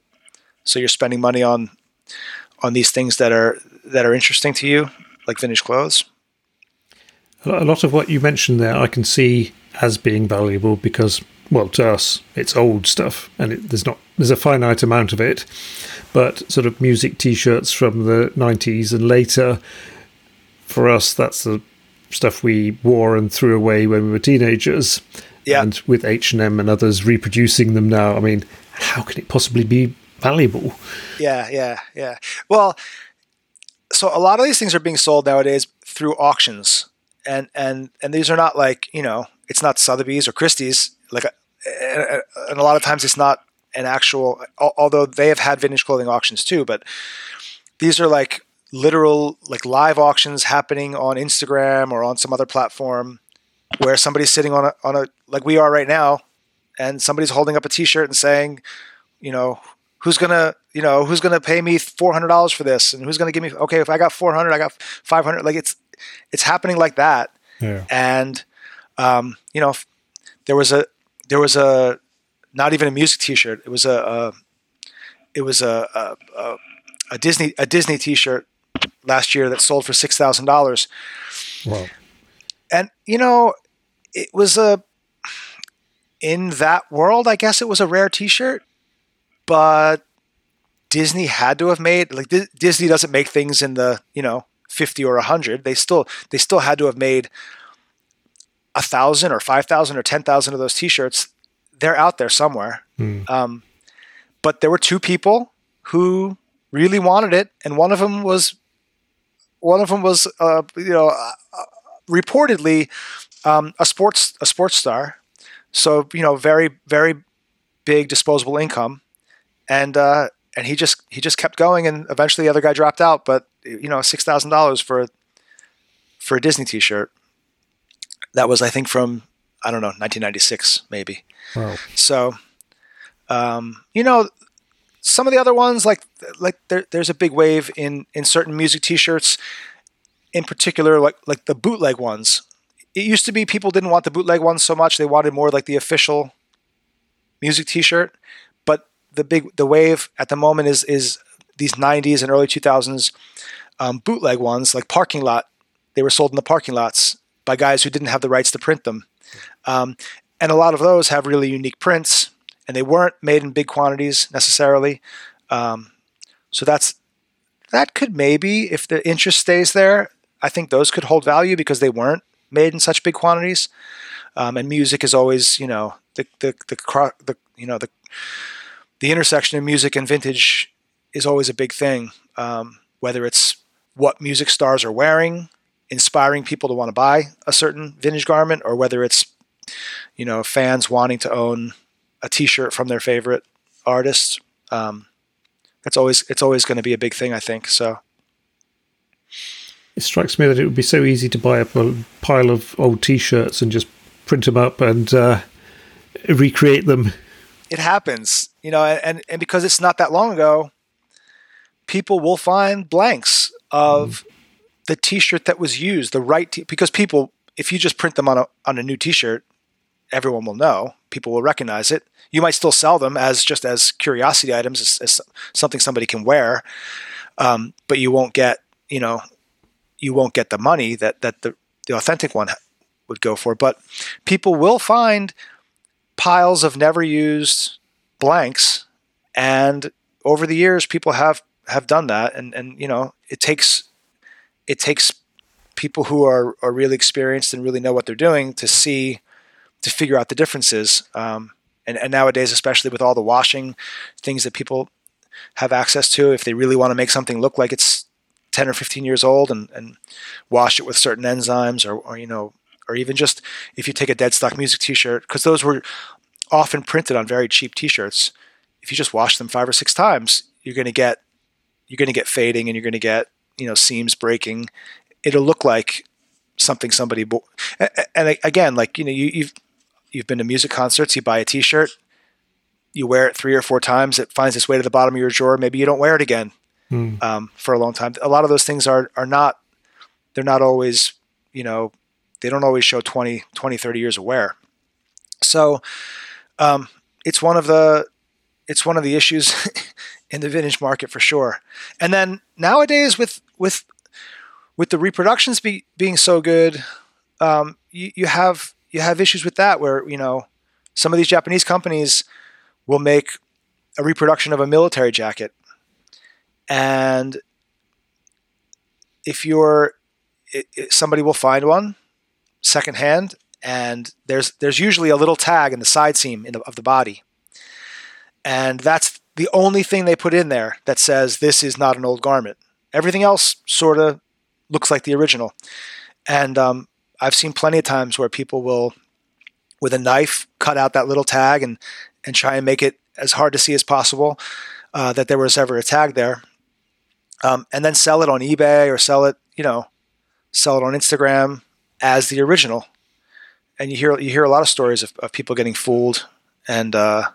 So you're spending money on on these things that are that are interesting to you, like vintage clothes. A lot of what you mentioned there, I can see as being valuable because, well, to us, it's old stuff, and it, there's not there's a finite amount of it. But sort of music T-shirts from the '90s and later, for us, that's the stuff we wore and threw away when we were teenagers. Yeah. And with H and M and others reproducing them now, I mean, how can it possibly be valuable? Yeah, yeah, yeah. Well, so a lot of these things are being sold nowadays through auctions and and and these are not like you know it's not Sotheby's or Christie's. Like uh, uh, and a lot of times it's not an actual although they have had vintage clothing auctions too but these are like literal like live auctions happening on Instagram or on some other platform where somebody's sitting on a on a like we are right now and somebody's holding up a t-shirt and saying you know who's gonna you know who's gonna pay me $400 for this? And who's gonna give me okay if i got 400 i got 500 like it's it's happening like that. Yeah. And um, you know, there was a there was a not even a music T-shirt. It was a, a it was a, a, a Disney a Disney T-shirt last year that sold for six thousand dollars. Wow. And you know, it was a in that world. I guess it was a rare T-shirt, but Disney had to have made like Disney doesn't make things in the you know 50 or 100 they still they still had to have made a thousand or 5000 or 10000 of those t-shirts. They're out there somewhere. Mm. um, but there were two people who really wanted it and one of them was one of them was uh, you know uh, uh, reportedly um, a sports a sports star. So you know very very big disposable income. And uh, and he just he just kept going and eventually the other guy dropped out but you know six thousand dollars for for a Disney T-shirt. That was, I think, from I don't know, 1996 maybe. Wow. So, um, you know, some of the other ones, like like there, there's a big wave in in certain music T-shirts, in particular, like like the bootleg ones. It used to be people didn't want the bootleg ones so much; they wanted more like the official music T-shirt. The big the wave at the moment is is these 90s and early 2000s um, bootleg ones, like parking lot. They were sold in the parking lots by guys who didn't have the rights to print them. Um, and a lot of those have really unique prints, and they weren't made in big quantities necessarily. Um, so that's that could maybe, if the interest stays there, I think those could hold value because they weren't made in such big quantities. Um, and music is always, you know, the the the, the you know the the intersection of music and vintage is always a big thing. Um, whether it's what music stars are wearing, inspiring people to want to buy a certain vintage garment, or whether it's you know fans wanting to own a T-shirt from their favorite artist. Um, that's always it's always going to be a big thing, I think. So it strikes me that it would be so easy to buy up a pile of old T-shirts and just print them up and uh, recreate them. It happens, you know, and and because it's not that long ago, people will find blanks of mm. the T-shirt that was used, the right t- because people, if you just print them on a on a new T-shirt, everyone will know. People will recognize it. You might still sell them as just as curiosity items, as, as something somebody can wear, um, but you won't get you know you won't get the money that that the the authentic one would go for. But people will find piles of never used blanks, and over the years, people have have done that, and and you know it takes it takes people who are are really experienced and really know what they're doing to see to figure out the differences. Um, and, and nowadays, especially with all the washing things that people have access to, if they really want to make something look like it's 10 or 15 years old and, and wash it with certain enzymes or, or, you know, or even just if you take a dead stock music t-shirt, because those were often printed on very cheap t-shirts. If you just wash them five or six times, you're going to get, you're going to get fading and you're going to get, you know, seams breaking. It'll look like something somebody, bo- and, and again, like, you know, you, you've, you've been to music concerts, you buy a t-shirt, you wear it three or four times, it finds its way to the bottom of your drawer. Maybe you don't wear it again mm. um, for a long time. A lot of those things are are not they're not always you know they don't always show 20, 20 30 years of wear. So um, it's one of the it's one of the issues in the vintage market for sure. And then nowadays with with with the reproductions be, being so good, um, you, you have you have issues with that where you know some of these Japanese companies will make a reproduction of a military jacket, and if you're it, it, somebody will find one secondhand, and there's there's usually a little tag in the side seam the, of the body, and that's the only thing they put in there that says this is not an old garment. Everything else sort of looks like the original, and um, I've seen plenty of times where people will, with a knife, cut out that little tag and and try and make it as hard to see as possible uh, that there was ever a tag there, um, and then sell it on eBay or sell it, you know, sell it on Instagram as the original. And you hear you hear a lot of stories of, of people getting fooled, and uh,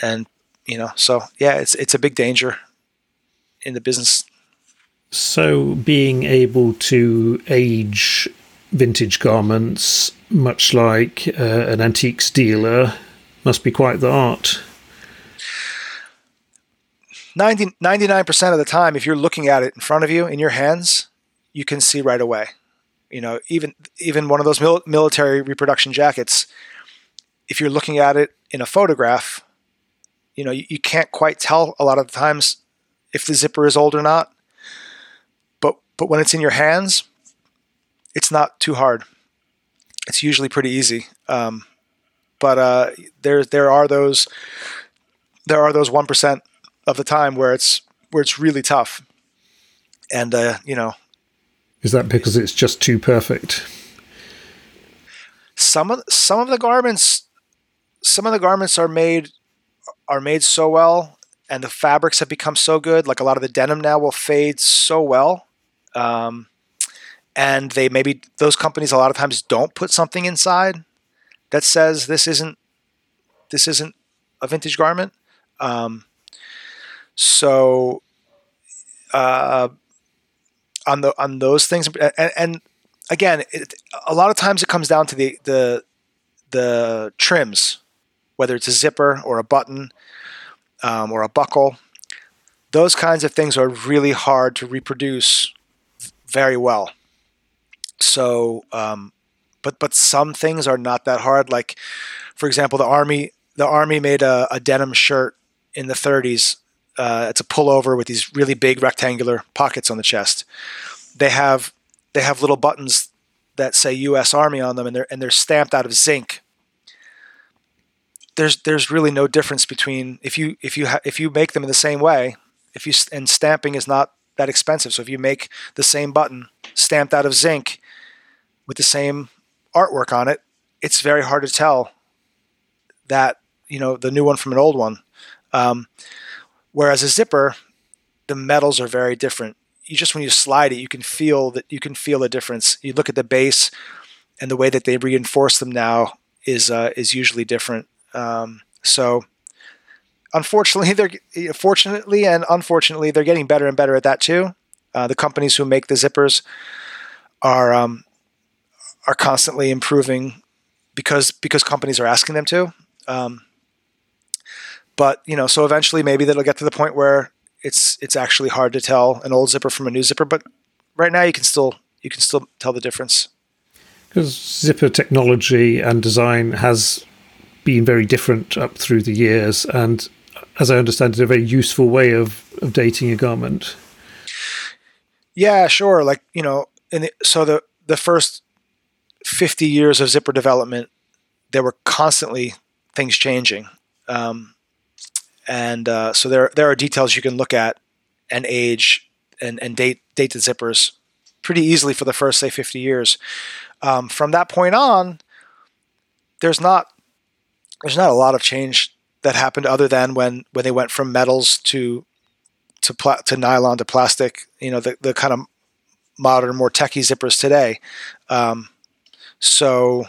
and you know, so yeah, it's it's a big danger in the business. So being able to age vintage garments, much like uh, an antiques dealer, must be quite the art. 90, 99% of the time, if you're looking at it in front of you in your hands, you can see right away. You know, even even one of those mil- military reproduction jackets, if you're looking at it in a photograph, you know, you, you can't quite tell a lot of the times if the zipper is old or not. But but when it's in your hands, it's not too hard. It's usually pretty easy. Um, but uh, there there are those there are those one percent of the time where it's where it's really tough. And uh, you know, is that because it's just too perfect? Some of some of the garments, some of the garments are made are made so well, and the fabrics have become so good. Like a lot of the denim now will fade so well. Um, and they maybe those companies a lot of times don't put something inside that says this isn't this isn't a vintage garment. Um, so uh, on the on those things, and, and again, it, a lot of times it comes down to the the the trims, whether it's a zipper or a button um, or a buckle. Those kinds of things are really hard to reproduce very well. So, um, but but some things are not that hard. Like, for example, the army the army made a, a denim shirt in the 30s. Uh, it's a pullover with these really big rectangular pockets on the chest. They have they have little buttons that say U.S. Army on them, and they're and they're stamped out of zinc. There's there's really no difference between if you if you ha- if you make them in the same way. If you and stamping is not that expensive. So if you make the same button stamped out of zinc with the same artwork on it, it's very hard to tell that you know the new one from an old one. Um, whereas a zipper, the metals are very different. You just when you slide it, you can feel that you can feel the difference. You look at the base, and the way that they reinforce them now is uh, is usually different. Um, so, unfortunately, they're fortunately and unfortunately they're getting better and better at that too. Uh, the companies who make the zippers are um, are constantly improving because because companies are asking them to. Um, but you know, so eventually maybe that'll get to the point where it's it's actually hard to tell an old zipper from a new zipper. But right now, you can still you can still tell the difference. Because zipper technology and design has been very different up through the years, and as I understand it, a very useful way of, of dating a garment. Yeah, sure. Like you know, in the, so the the first 50 years of zipper development, there were constantly things changing. Um, and uh, so there there are details you can look at and age and, and date date the zippers pretty easily for the first say 50 years. Um, from that point on, there's not there's not a lot of change that happened other than when when they went from metals to to pla- to nylon to plastic. You know the the kind of modern, more techy zippers today. Um, so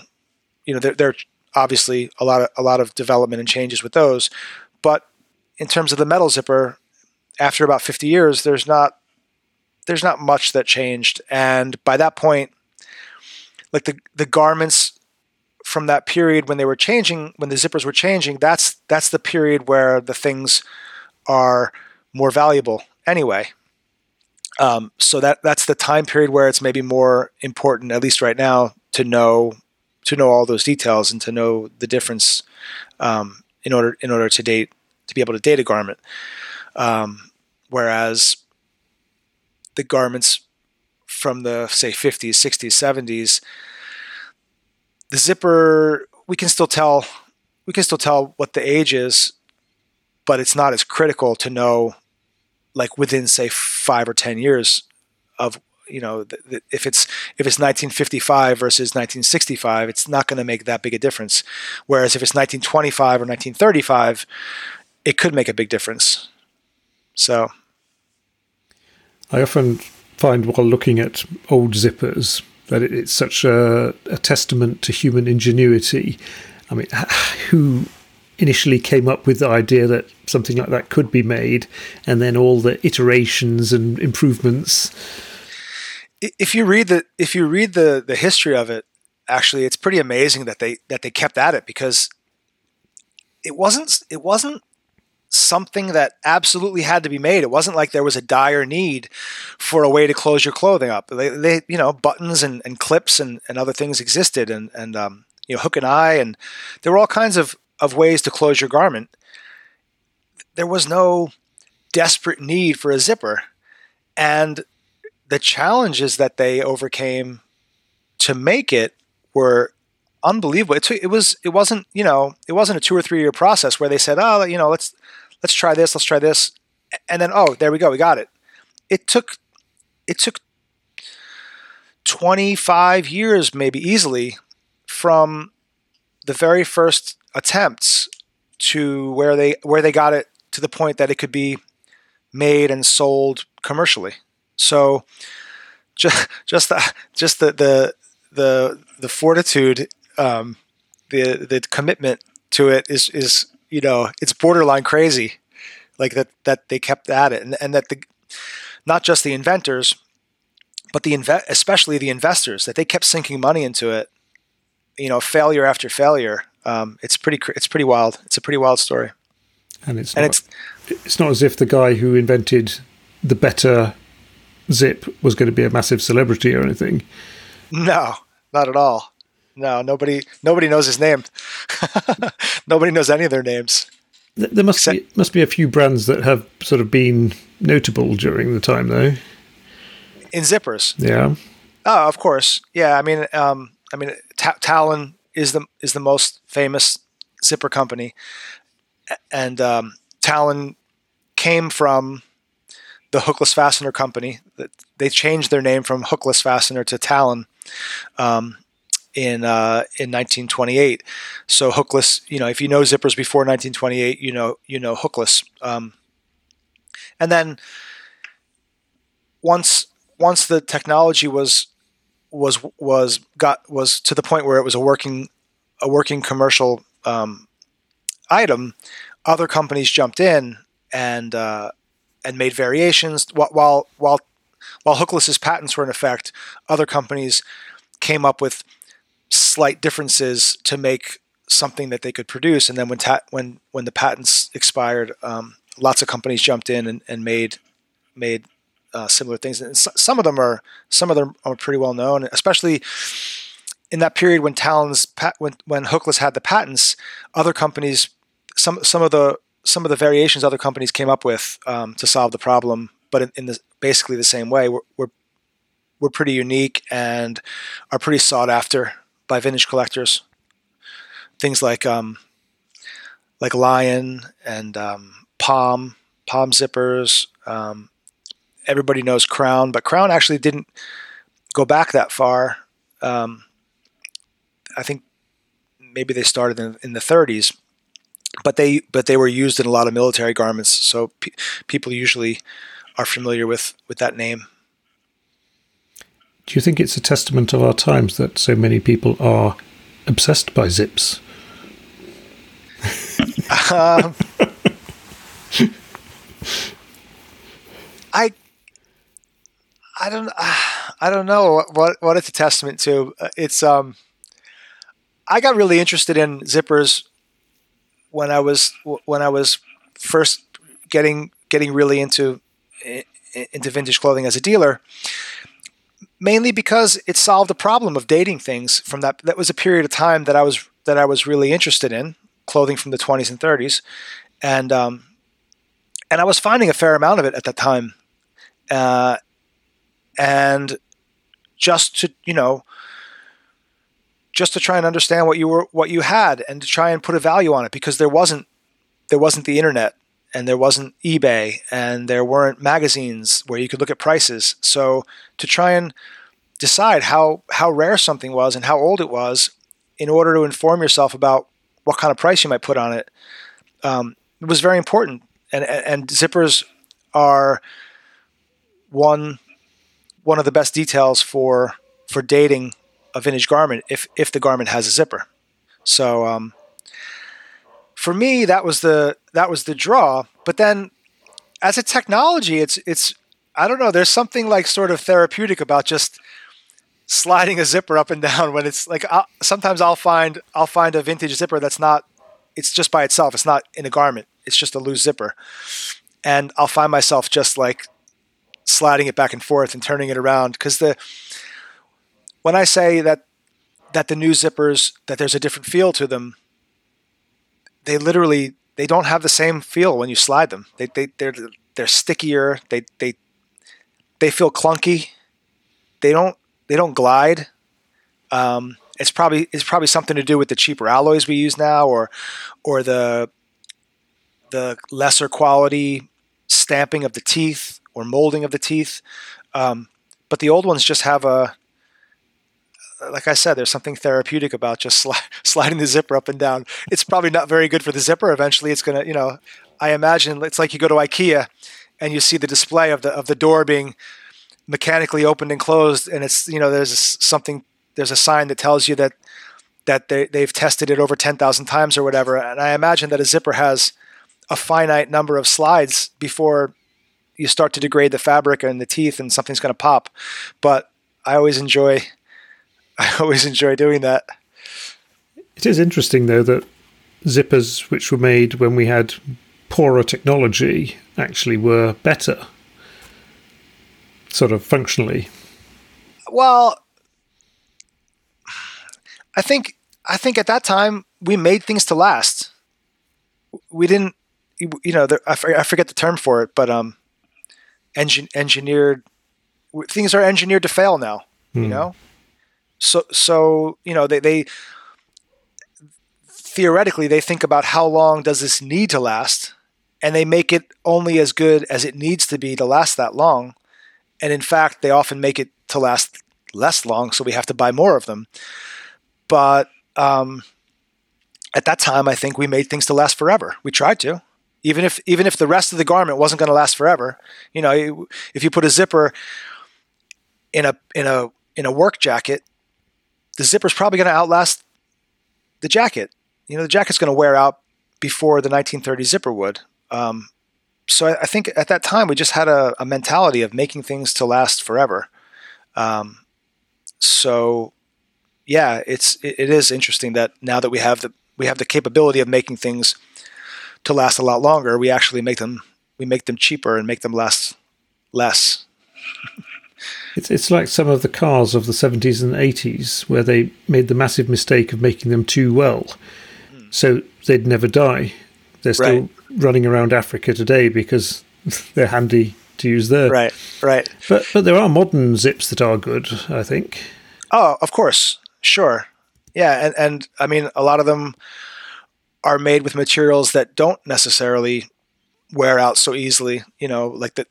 you know there, there are obviously a lot of a lot of development and changes with those, but in terms of the metal zipper, after about 50 years, there's not there's not much that changed. And by that point, like the the garments from that period when they were changing, when the zippers were changing, that's that's the period where the things are more valuable anyway. Um, so that that's the time period where it's maybe more important, at least right now, to know to know all those details and to know the difference um, in order in order to date to be able to date a garment. Um, whereas the garments from the say 50s, 60s, 70s, the zipper we can still tell we can still tell what the age is, but it's not as critical to know like within say five or ten years of you know if it's if it's 1955 versus 1965 it's not going to make that big a difference whereas if it's 1925 or 1935 it could make a big difference. So, I often find while looking at old zippers that it's such a, a testament to human ingenuity. I mean, who initially came up with the idea that something like that could be made, and then all the iterations and improvements. If you read the if you read the the history of it, actually, it's pretty amazing that they that they kept at it because it wasn't it wasn't something that absolutely had to be made. It wasn't like there was a dire need for a way to close your clothing up. They, they you know, buttons and, and clips and, and other things existed and, and um, you know, hook and eye. And there were all kinds of, of ways to close your garment. There was no desperate need for a zipper. And the challenges that they overcame to make it were unbelievable. It, it was it wasn't you know it wasn't a two or three year process where they said oh you know let's let's try this let's try this and then oh there we go we got it. It took it took 25 years maybe easily from the very first attempts to where they where they got it to the point that it could be made and sold commercially. So just just the just the the the, the fortitude um, the the commitment to it is is you know it's borderline crazy, like that that they kept at it, and and that the not just the inventors, but the inve- especially the investors that they kept sinking money into it. You know, failure after failure. Um, it's pretty it's pretty wild. It's a pretty wild story. And it's and not, it's it's not as if the guy who invented the better zip was going to be a massive celebrity or anything. No, not at all. No, nobody nobody knows his name. nobody knows any of their names. There must Except, be must be a few brands that have sort of been notable during the time, though. In zippers, yeah. Oh, of course, yeah. I mean, um, I mean, Ta- Talon is the is the most famous zipper company, and um, Talon came from the Hookless Fastener Company. They changed their name from Hookless Fastener to Talon. Um, in uh, in 1928. So hookless, you know, if you know zippers before 1928, you know you know hookless. Um, and then once once the technology was was was got was to the point where it was a working a working commercial um, item, other companies jumped in and uh, and made variations while while while hookless's patents were in effect. Other companies came up with slight differences to make something that they could produce. And then when ta- when when the patents expired, um, lots of companies jumped in and, and made made uh, similar things. And some of them are some of them are pretty well known, especially in that period when Talon's pat- when when Hookless had the patents. Other companies, some some of the some of the variations other companies came up with um, to solve the problem, but in, in the, basically the same way, were, were were pretty unique and are pretty sought after by vintage collectors. Things like um, like Lion and um, Palm, Palm zippers. Um, everybody knows Crown, but Crown actually didn't go back that far. Um, I think maybe they started in, in, the 30s, but they but they were used in a lot of military garments. So pe- people usually are familiar with with that name. Do you think it's a testament of our times that so many people are obsessed by zips? um, I I don't I don't know what what it's a testament to. It's um I got really interested in zippers when I was when I was first getting getting really into into vintage clothing as a dealer mainly because it solved a problem of dating things from that that was a period of time that I was that I was really interested in clothing from the 20s and 30s and um, and I was finding a fair amount of it at that time. Uh, and just to you know just to try and understand what you were what you had and to try and put a value on it because there wasn't there wasn't the internet and there wasn't eBay and there weren't magazines where you could look at prices. So to try and decide how how rare something was and how old it was in order to inform yourself about what kind of price you might put on it um, it was very important and and zippers are one one of the best details for for dating a vintage garment if if the garment has a zipper. So um, for me, that was the that was the draw. But then, as a technology, it's it's I don't know. There's something like sort of therapeutic about just sliding a zipper up and down when it's like I'll, sometimes I'll find I'll find a vintage zipper that's not it's just by itself. It's not in a garment. It's just a loose zipper, and I'll find myself just like sliding it back and forth and turning it around because the when I say that that the new zippers that there's a different feel to them, they literally they don't have the same feel when you slide them. They they they're they're stickier. They they they feel clunky. They don't they don't glide. Um, it's probably it's probably something to do with the cheaper alloys we use now, or or the the lesser quality stamping of the teeth or molding of the teeth. Um, but the old ones just have a like I said, there's something therapeutic about just sli- sliding the zipper up and down. It's probably not very good for the zipper. Eventually, it's gonna, you know, I imagine it's like you go to IKEA and you see the display of the of the door being mechanically opened and closed, and it's you know there's something there's a sign that tells you that that they they've tested it over ten thousand times or whatever. And I imagine that a zipper has a finite number of slides before you start to degrade the fabric and the teeth, and something's going to pop. But I always enjoy I always enjoy doing that. It is interesting, though, that zippers which were made when we had poorer technology actually were better, sort of functionally. Well, I think I think at that time we made things to last. We didn't, you know, I forget the term for it, but um, engin- engineered things are engineered to fail now. You hmm. know, so so you know they, they theoretically they think about how long does this need to last and they make it only as good as it needs to be to last that long. And in fact they often make it to last less long so we have to buy more of them. But um, at that time i think we made things to last forever. We tried to. Even if even if the rest of the garment wasn't going to last forever you know if you put a zipper in a in a in a work jacket the zipper's probably going to outlast the jacket. You know, the jacket's going to wear out before the 1930 zipper would. Um, so I, I, think at that time we just had a, a mentality of making things to last forever. Um, so yeah, it's it, it is interesting that now that we have the we have the capability of making things to last a lot longer, we actually make them we make them cheaper and make them last less. It's, it's like some of the cars of the 70s and 80s where they made the massive mistake of making them too well. Hmm. So they'd never die. They're still right. running around Africa today because they're handy to use there. Right, right. But but there are modern zips that are good, I think. Oh, of course, sure, yeah, and and I mean a lot of them are made with materials that don't necessarily wear out so easily. You know, like the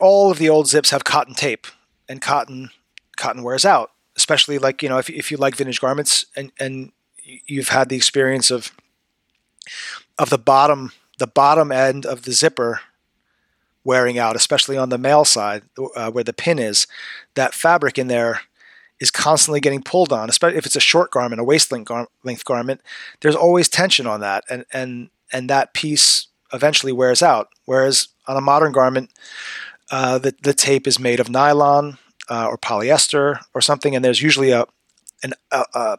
all of the old zips have cotton tape, and cotton cotton wears out. Especially like you know if if you like vintage garments and and you've had the experience of of the bottom the bottom end of the zipper wearing out, especially on the male side uh, where the pin is. That fabric in there is constantly getting pulled on, especially if it's a short garment, a waist length, gar- length garment. There's always tension on that, and and and that piece eventually wears out. Whereas on a modern garment, uh, the the tape is made of nylon uh, or polyester or something, and there's usually a an, a, a,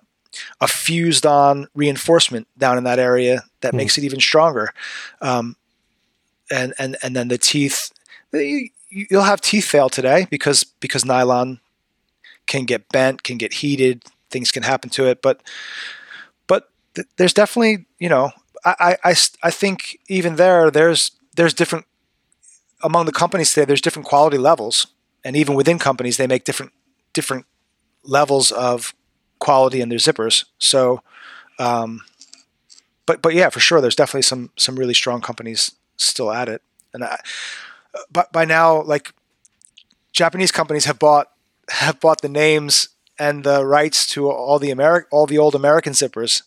a fused on reinforcement down in that area that mm. makes it even stronger. Um, and and and then the teeth, you'll have teeth fail today because because nylon can get bent, can get heated, things can happen to it. But but th- there's definitely you know I, I I think even there there's there's different among the companies today. There's different quality levels, and even within companies they make different different levels of quality in their zippers. So, um, but but yeah, for sure, there's definitely some some really strong companies still at it. And I, but by now, like Japanese companies have bought have bought the names and the rights to all the Ameri- all the old American zippers.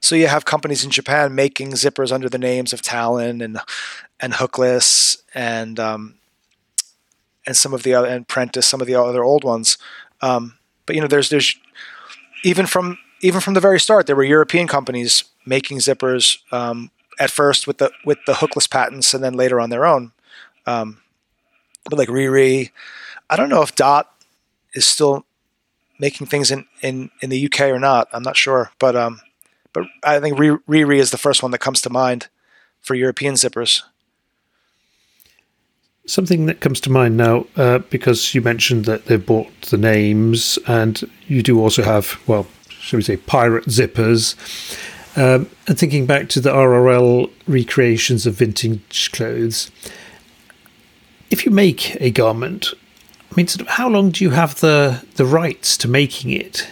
So you have companies in Japan making zippers under the names of Talon and and Hookless and um, and some of the other and Prentice, some of the other old ones. Um, but you know, there's there's even from even from the very start, there were European companies making zippers um, at first with the with the hookless patents, and then later on their own. Um, but like Riri, I don't know if Dot is still making things in, in, in the UK or not. I'm not sure, but um, but I think Riri is the first one that comes to mind for European zippers. Something that comes to mind now, uh, because you mentioned that they've bought the names, and you do also have, well, shall we say, pirate zippers. Um, and thinking back to the RRL recreations of vintage clothes, if you make a garment, I mean, sort of how long do you have the the rights to making it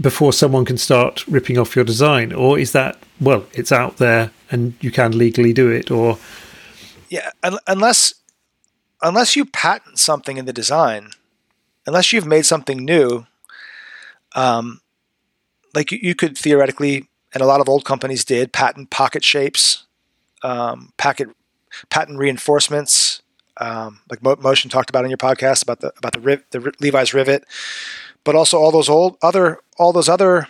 before someone can start ripping off your design, or is that well, it's out there and you can legally do it, or? Yeah, unless unless you patent something in the design, unless you've made something new, um, like you, you could theoretically, and a lot of old companies did patent pocket shapes, um, packet patent reinforcements, um, like Mo- Motion talked about in your podcast about the about the, riv- the Levi's rivet, but also all those old other all those other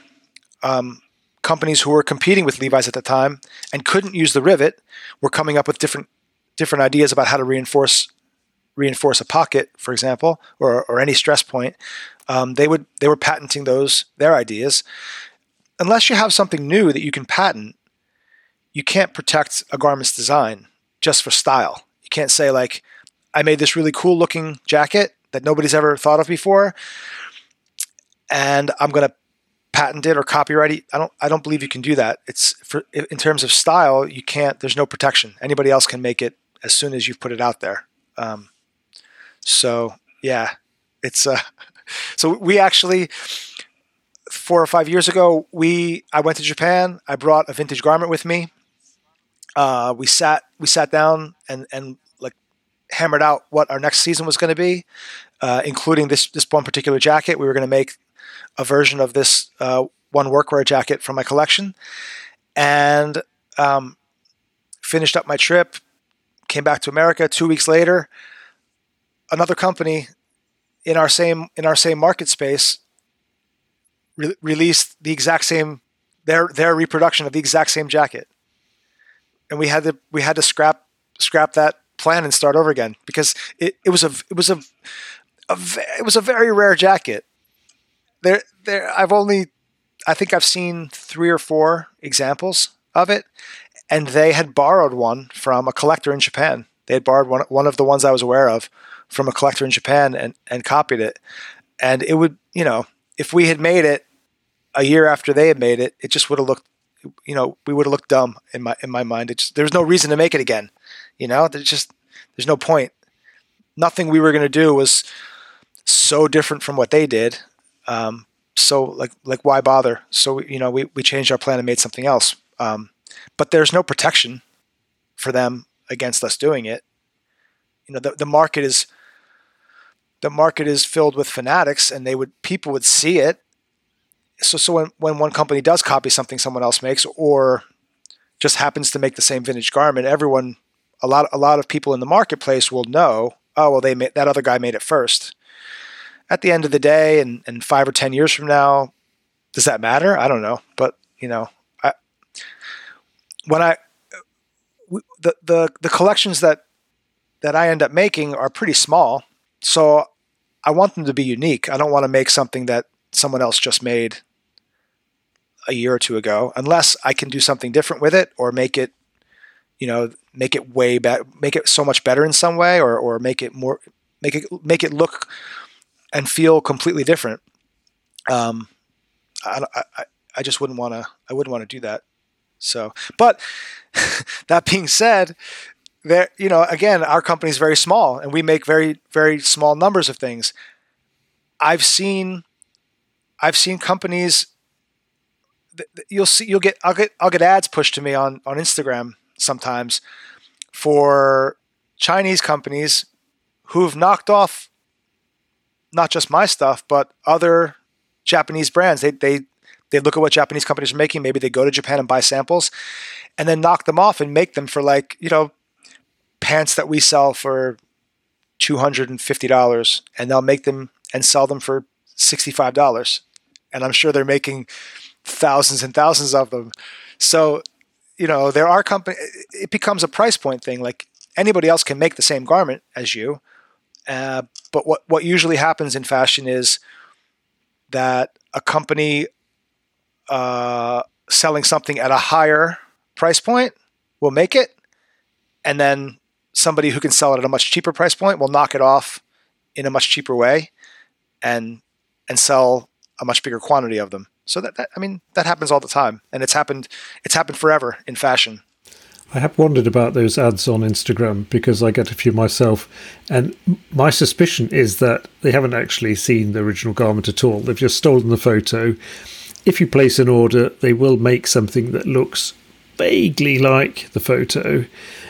um, companies who were competing with Levi's at the time and couldn't use the rivet were coming up with different different ideas about how to reinforce reinforce a pocket, for example, or, or any stress point. Um, they would they were patenting those their ideas. Unless you have something new that you can patent, you can't protect a garment's design just for style. You can't say like, I made this really cool looking jacket that nobody's ever thought of before, and I'm going to patent it or copyright it. I don't I don't believe you can do that. It's for in terms of style, you can't. There's no protection. Anybody else can make it as soon as you put it out there. Um, so yeah, it's uh, so we actually four or five years ago we I went to Japan. I brought a vintage garment with me. Uh, we sat we sat down and and like hammered out what our next season was going to be, uh, including this this one particular jacket. We were going to make a version of this uh, one workwear jacket from my collection, and um, finished up my trip. Came back to America two weeks later. Another company in our same in our same market space re- released the exact same their their reproduction of the exact same jacket, and we had to we had to scrap scrap that plan and start over again because it, it was a it was a, a it was a very rare jacket there there I've only I think I've seen three or four examples of it, and they had borrowed one from a collector in Japan. They had borrowed one one of the ones I was aware of from a collector in Japan and and copied it. And it would, you know, if we had made it a year after they had made it, it just would have looked, you know, we would have looked dumb in my in my mind. It's there's no reason to make it again. You know, there's just there's no point. Nothing we were going to do was so different from what they did. Um, so like like why bother? So you know we we changed our plan and made something else. Um, but there's no protection for them against us doing it. You know the the market is the market is filled with fanatics, and they would people would see it. So so when when one company does copy something someone else makes, or just happens to make the same vintage garment, everyone a lot a lot of people in the marketplace will know. Oh well, they made, that other guy made it first at the end of the day and, and five or ten years from now does that matter? I don't know. But you know I, when i the, the the collections that that i end up making are pretty small. So i want them to be unique. I don't want to make something that someone else just made a year or two ago unless i can do something different with it or make it you know make it way better make it so much better in some way or or make it more make it make it look and feel completely different. Um, I, I, I just wouldn't want to. I wouldn't want to do that. So, but that being said, there, you know, again, our company is very small, and we make very, very small numbers of things. I've seen, I've seen companies. You'll see. You'll get. I'll get. I'll get ads pushed to me on on Instagram sometimes for Chinese companies who've knocked off not just my stuff, but other Japanese brands. They they they look at what Japanese companies are making. Maybe they go to Japan and buy samples, and then knock them off and make them for like you know pants that we sell for two hundred and fifty dollars, and they'll make them and sell them for sixty five dollars, and I'm sure they're making thousands and thousands of them. So you know there are company. It becomes a price point thing. Like anybody else can make the same garment as you, uh, but what, what usually happens in fashion is that a company uh, selling something at a higher price point will make it, and then somebody who can sell it at a much cheaper price point will knock it off in a much cheaper way, and and sell a much bigger quantity of them. So that, that I mean that happens all the time, and it's happened it's happened forever in fashion. I have wondered about those ads on Instagram because I get a few myself, and my suspicion is that they haven't actually seen the original garment at all. They've just stolen the photo. If you place an order, they will make something that looks vaguely like the photo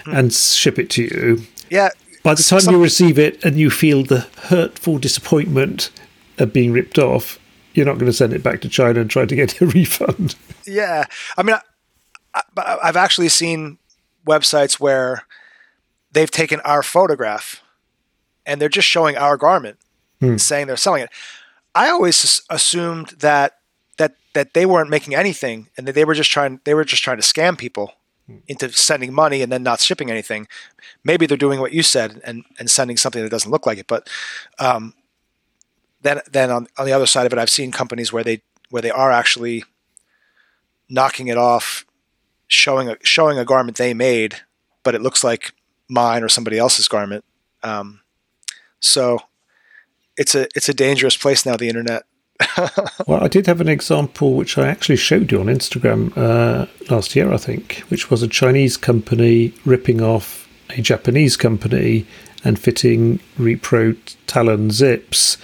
hmm. and ship it to you. Yeah. By the time some- you receive it and you feel the hurtful disappointment of being ripped off, you're not going to send it back to China and try to get a refund. Yeah. I mean, I, I've actually seen websites where they've taken our photograph and they're just showing our garment, hmm. saying they're selling it. I always assumed that that that they weren't making anything and that they were just trying they were just trying to scam people hmm. into sending money and then not shipping anything. Maybe they're doing what you said and and sending something that doesn't look like it. But um, then then on on the other side of it, I've seen companies where they where they are actually knocking it off showing a showing a garment they made, but it looks like mine or somebody else's garment. Um, so it's a it's a dangerous place now. The internet. well, I did have an example which I actually showed you on Instagram uh, last year, I think, which was a Chinese company ripping off a Japanese company and fitting repro Talon zips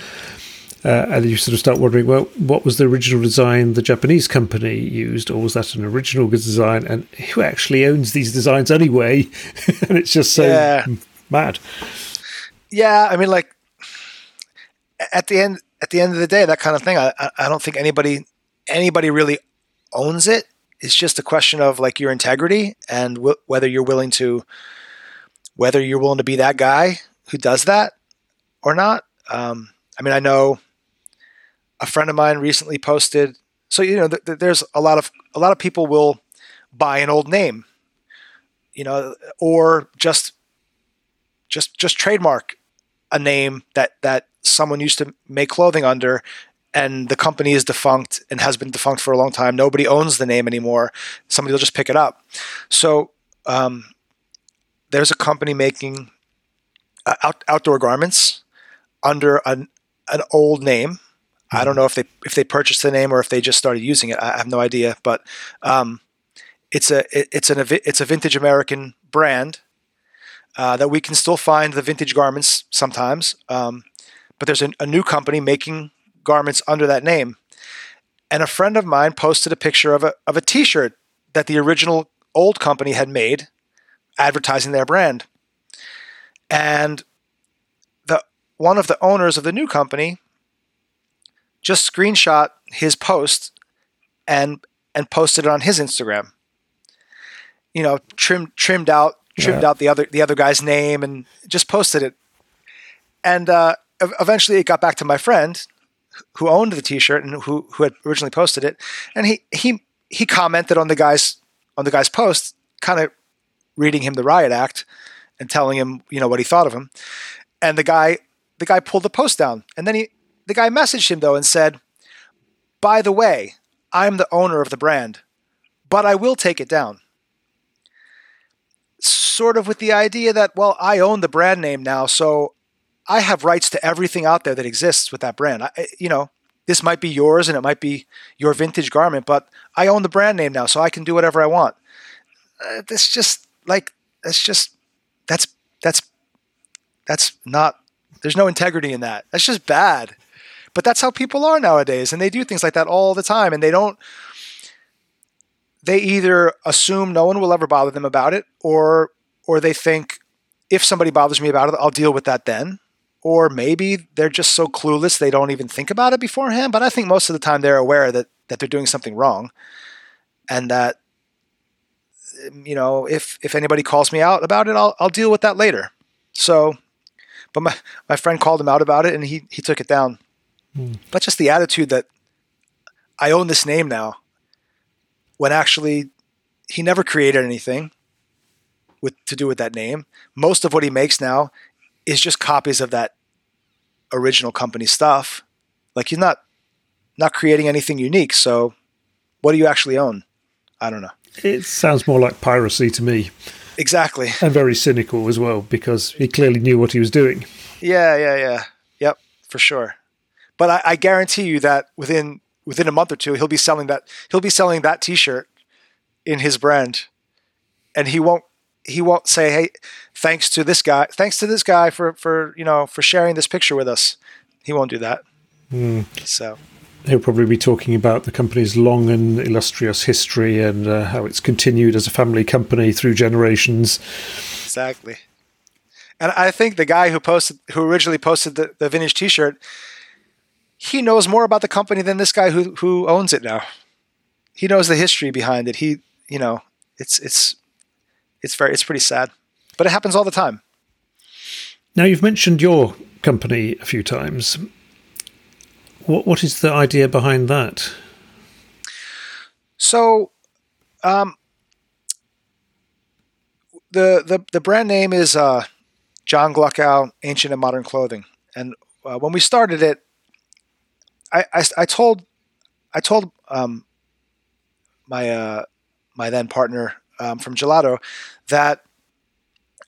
uh, and you sort of start wondering, well, what was the original design the Japanese company used, or was that an original design? And who actually owns these designs anyway? and it's just so yeah. mad. Yeah, I mean, like at the end, at the end of the day, that kind of thing. I, I don't think anybody anybody really owns it. It's just a question of like your integrity and w- whether you're willing to whether you're willing to be that guy who does that or not. Um, I mean, I know a friend of mine recently posted. So you know, th- th- there's a lot of a lot of people will buy an old name, you know, or just just just trademark a name that that someone used to make clothing under and the company is defunct and has been defunct for a long time. Nobody owns the name anymore. Somebody will just pick it up. So um, there's a company making uh, out, outdoor garments under an, an old name I don't know if they if they purchased the name or if they just started using it. I have no idea, but um, it's a it, it's an it's a vintage American brand, uh, that we can still find the vintage garments sometimes. Um, but there's a, a new company making garments under that name. And a friend of mine posted a picture of a of a T-shirt that the original old company had made, advertising their brand. And the one of the owners of the new company just screenshot his post and and posted it on his Instagram. You know, trimmed trimmed out trimmed yeah. out the other the other guy's name and just posted it. And uh, eventually, it got back to my friend who owned the T-shirt and who who had originally posted it, and he he he commented on the guy's on the guy's post, kind of reading him the riot act and telling him you know what he thought of him, and the guy the guy pulled the post down, and then he the guy messaged him though and said, "By the way, I'm the owner of the brand, but I will take it down." Sort of with the idea that well, I own the brand name now, so I have rights to everything out there that exists with that brand. I, you know, this might be yours and it might be your vintage garment, but I own the brand name now, so I can do whatever I want. Uh, this just like that's just that's that's that's not. There's no integrity in that. That's just bad. But that's how people are nowadays, and they do things like that all the time, and they don't. They either assume no one will ever bother them about it, or or they think if somebody bothers me about it, I'll deal with that then or maybe they're just so clueless they don't even think about it beforehand. But I think most of the time they're aware that that they're doing something wrong, and that you know if if anybody calls me out about it, I'll I'll deal with that later. So, but my my friend called him out about it, and he he took it down. Hmm. But just the attitude that I own this name now, when actually he never created anything with to do with that name. Most of what he makes now is just copies of that original company stuff. Like he's not not creating anything unique. So what do you actually own? I don't know. It sounds more like piracy to me. Exactly. And very cynical as well because he clearly knew what he was doing. Yeah, yeah, yeah. Yep, for sure. But I, I guarantee you that within within a month or two he'll be selling that he'll be selling that t-shirt in his brand and he won't he won't say, "Hey, thanks to this guy, thanks to this guy for for you know for sharing this picture with us." He won't do that. Mm. So he'll probably be talking about the company's long and illustrious history and uh, how it's continued as a family company through generations. Exactly. And I think the guy who posted, who originally posted the, the vintage T-shirt, he knows more about the company than this guy who who owns it now. He knows the history behind it. He, you know, it's it's it's very it's pretty sad, but it happens all the time. Now you've mentioned your company a few times. What what is the idea behind that? So, um, the the the brand name is uh, John Gluckow Ancient and Modern Clothing, and uh, when we started it, I, I, I told I told um, my uh, my then partner um, from Jelado that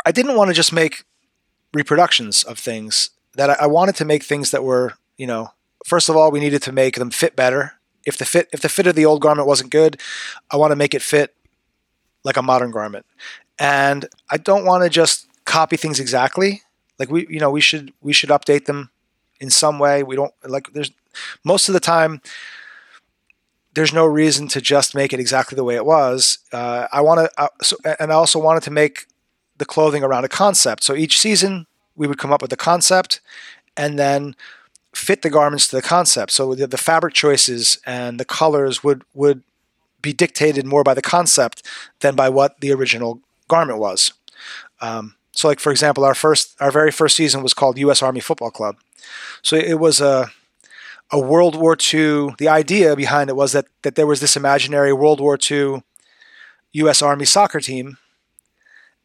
I didn't want to just make reproductions of things. That I, I wanted to make things that were, you know, first of all, we needed to make them fit better. If the fit if the fit of the old garment wasn't good, I want to make it fit like a modern garment. And I don't want to just copy things exactly. Like we, you know, we should we should update them in some way. We don't like there's most of the time there's no reason to just make it exactly the way it was. Uh, I want to, uh, so, and I also wanted to make the clothing around a concept. So each season we would come up with a concept, and then fit the garments to the concept. So the, the fabric choices and the colors would would be dictated more by the concept than by what the original garment was. Um, so, like for example, our first, our very first season was called U.S. Army Football Club. So it was a a World War II. The idea behind it was that that there was this imaginary World War II U.S. Army soccer team,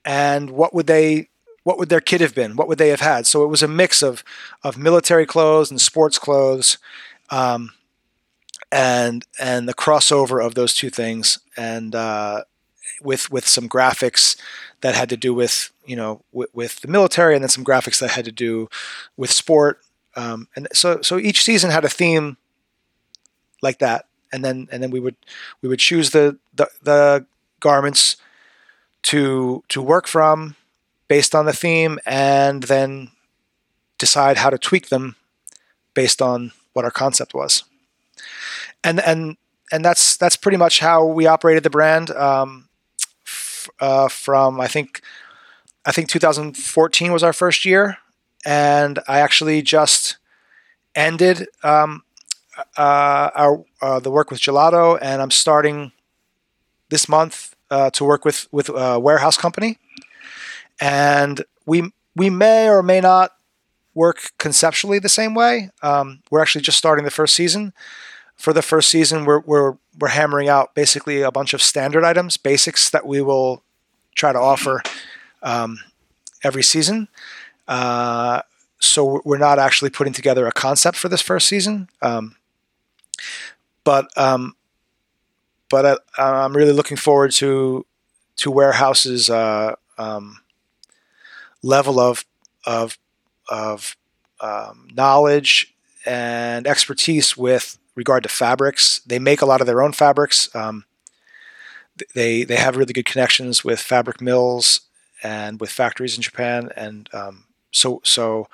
and what would they what would their kit have been? What would they have had? So it was a mix of of military clothes and sports clothes, um, and and the crossover of those two things, and uh, with with some graphics that had to do with you know with, with the military, and then some graphics that had to do with sport um, and so so each season had a theme like that, and then and then we would we would choose the the, the garments to to work from, based on the theme and then decide how to tweak them based on what our concept was. And and and that's that's pretty much how we operated the brand um, f- uh, from I think I think 2014 was our first year, and I actually just ended um, uh, our uh, the work with Jelado, and I'm starting this month uh, to work with with a warehouse company, and we we may or may not work conceptually the same way. Um, we're actually just starting the first season. For the first season, we're, we're we're hammering out basically a bunch of standard items, basics that we will try to offer um, every season. Uh, so we're not actually putting together a concept for this first season. Um, but um, but I, am really looking forward to to warehouses uh, um, level of of of um, knowledge and expertise with regard to fabrics. They make a lot of their own fabrics. Um, they they have really good connections with fabric mills and with factories in Japan, and um, so so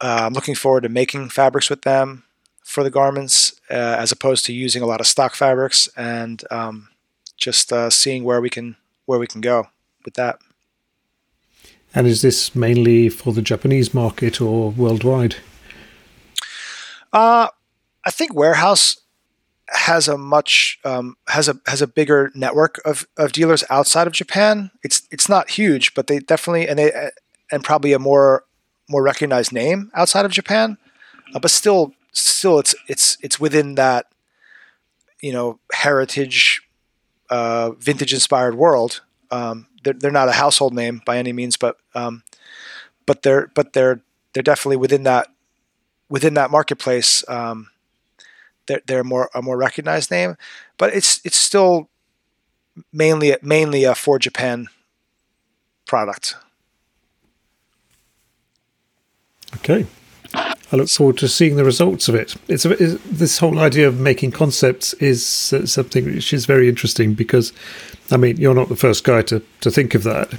uh, I'm looking forward to making fabrics with them for the garments uh, as opposed to using a lot of stock fabrics and um, just uh, seeing where we can where we can go with that. And is this mainly for the Japanese market or worldwide? Uh, I think warehouse has a much um, has a has a bigger network of, of dealers outside of Japan. It's it's not huge, but they definitely and they and probably a more more recognized name outside of Japan. Uh, but still, still it's it's it's within that you know heritage uh, vintage inspired world. Um, they're, they're not a household name by any means but um, but they're but they're they're definitely within that within that marketplace. Um, they're, they're more a more recognized name but it's it's still mainly mainly a for Japan product okay I look forward to seeing the results of it. It's, a, it's this whole idea of making concepts is uh, something which is very interesting because, I mean, you're not the first guy to, to think of that.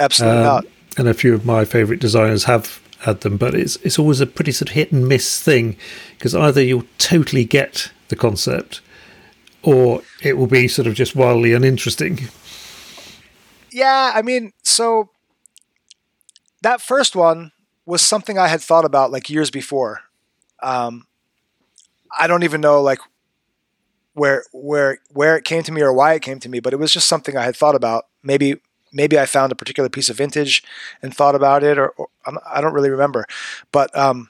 Absolutely um, not. And a few of my favourite designers have had them, but it's it's always a pretty sort of hit and miss thing because either you'll totally get the concept, or it will be sort of just wildly uninteresting. Yeah, I mean, so that first one was something I had thought about like years before. Um, I don't even know like where where where it came to me or why it came to me, but it was just something I had thought about. Maybe maybe I found a particular piece of vintage and thought about it, or, or I don't really remember. But um,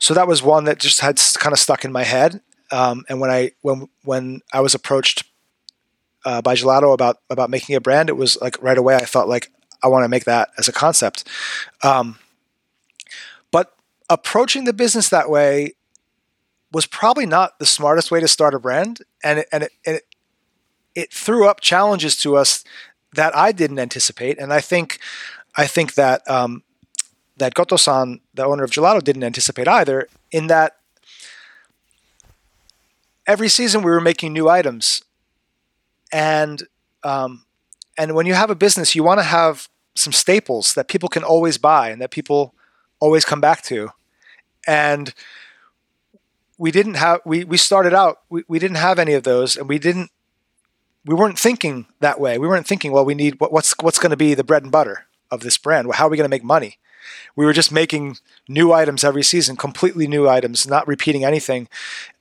so that was one that just had kind of stuck in my head. Um, and when I when when I was approached uh, by Jelado about about making a brand, it was like right away I thought like I want to make that as a concept. Um, approaching the business that way was probably not the smartest way to start a brand, and it, and it, it, it threw up challenges to us that I didn't anticipate, and I think I think that um, that Goto-san, the owner of Jelado, didn't anticipate either. In that every season we were making new items, and um, and when you have a business, you want to have some staples that people can always buy and that people always come back to and we didn't have we, we started out we, we didn't have any of those and we didn't we weren't thinking that way. We weren't thinking well we need what, what's what's going to be the bread and butter of this brand? Well, how are we going to make money? We were just making new items every season completely new items not repeating anything.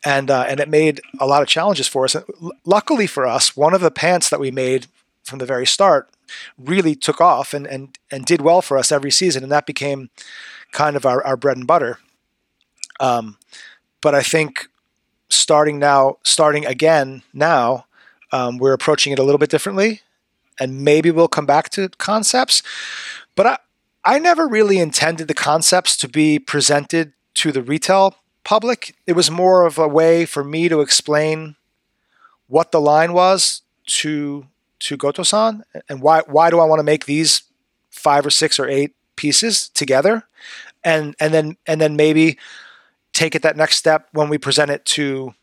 And uh, and it made a lot of challenges for us. And luckily for us one of the pants that we made from the very start really took off and and and did well for us every season and that became kind of our, our bread and butter um, but I think starting now, starting again now, um, we're approaching it a little bit differently, and maybe we'll come back to concepts. But I, I never really intended the concepts to be presented to the retail public. It was more of a way for me to explain what the line was to to Goto-san and why why do I want to make these five or six or eight pieces together, and and then and then maybe take it that next step when we present it to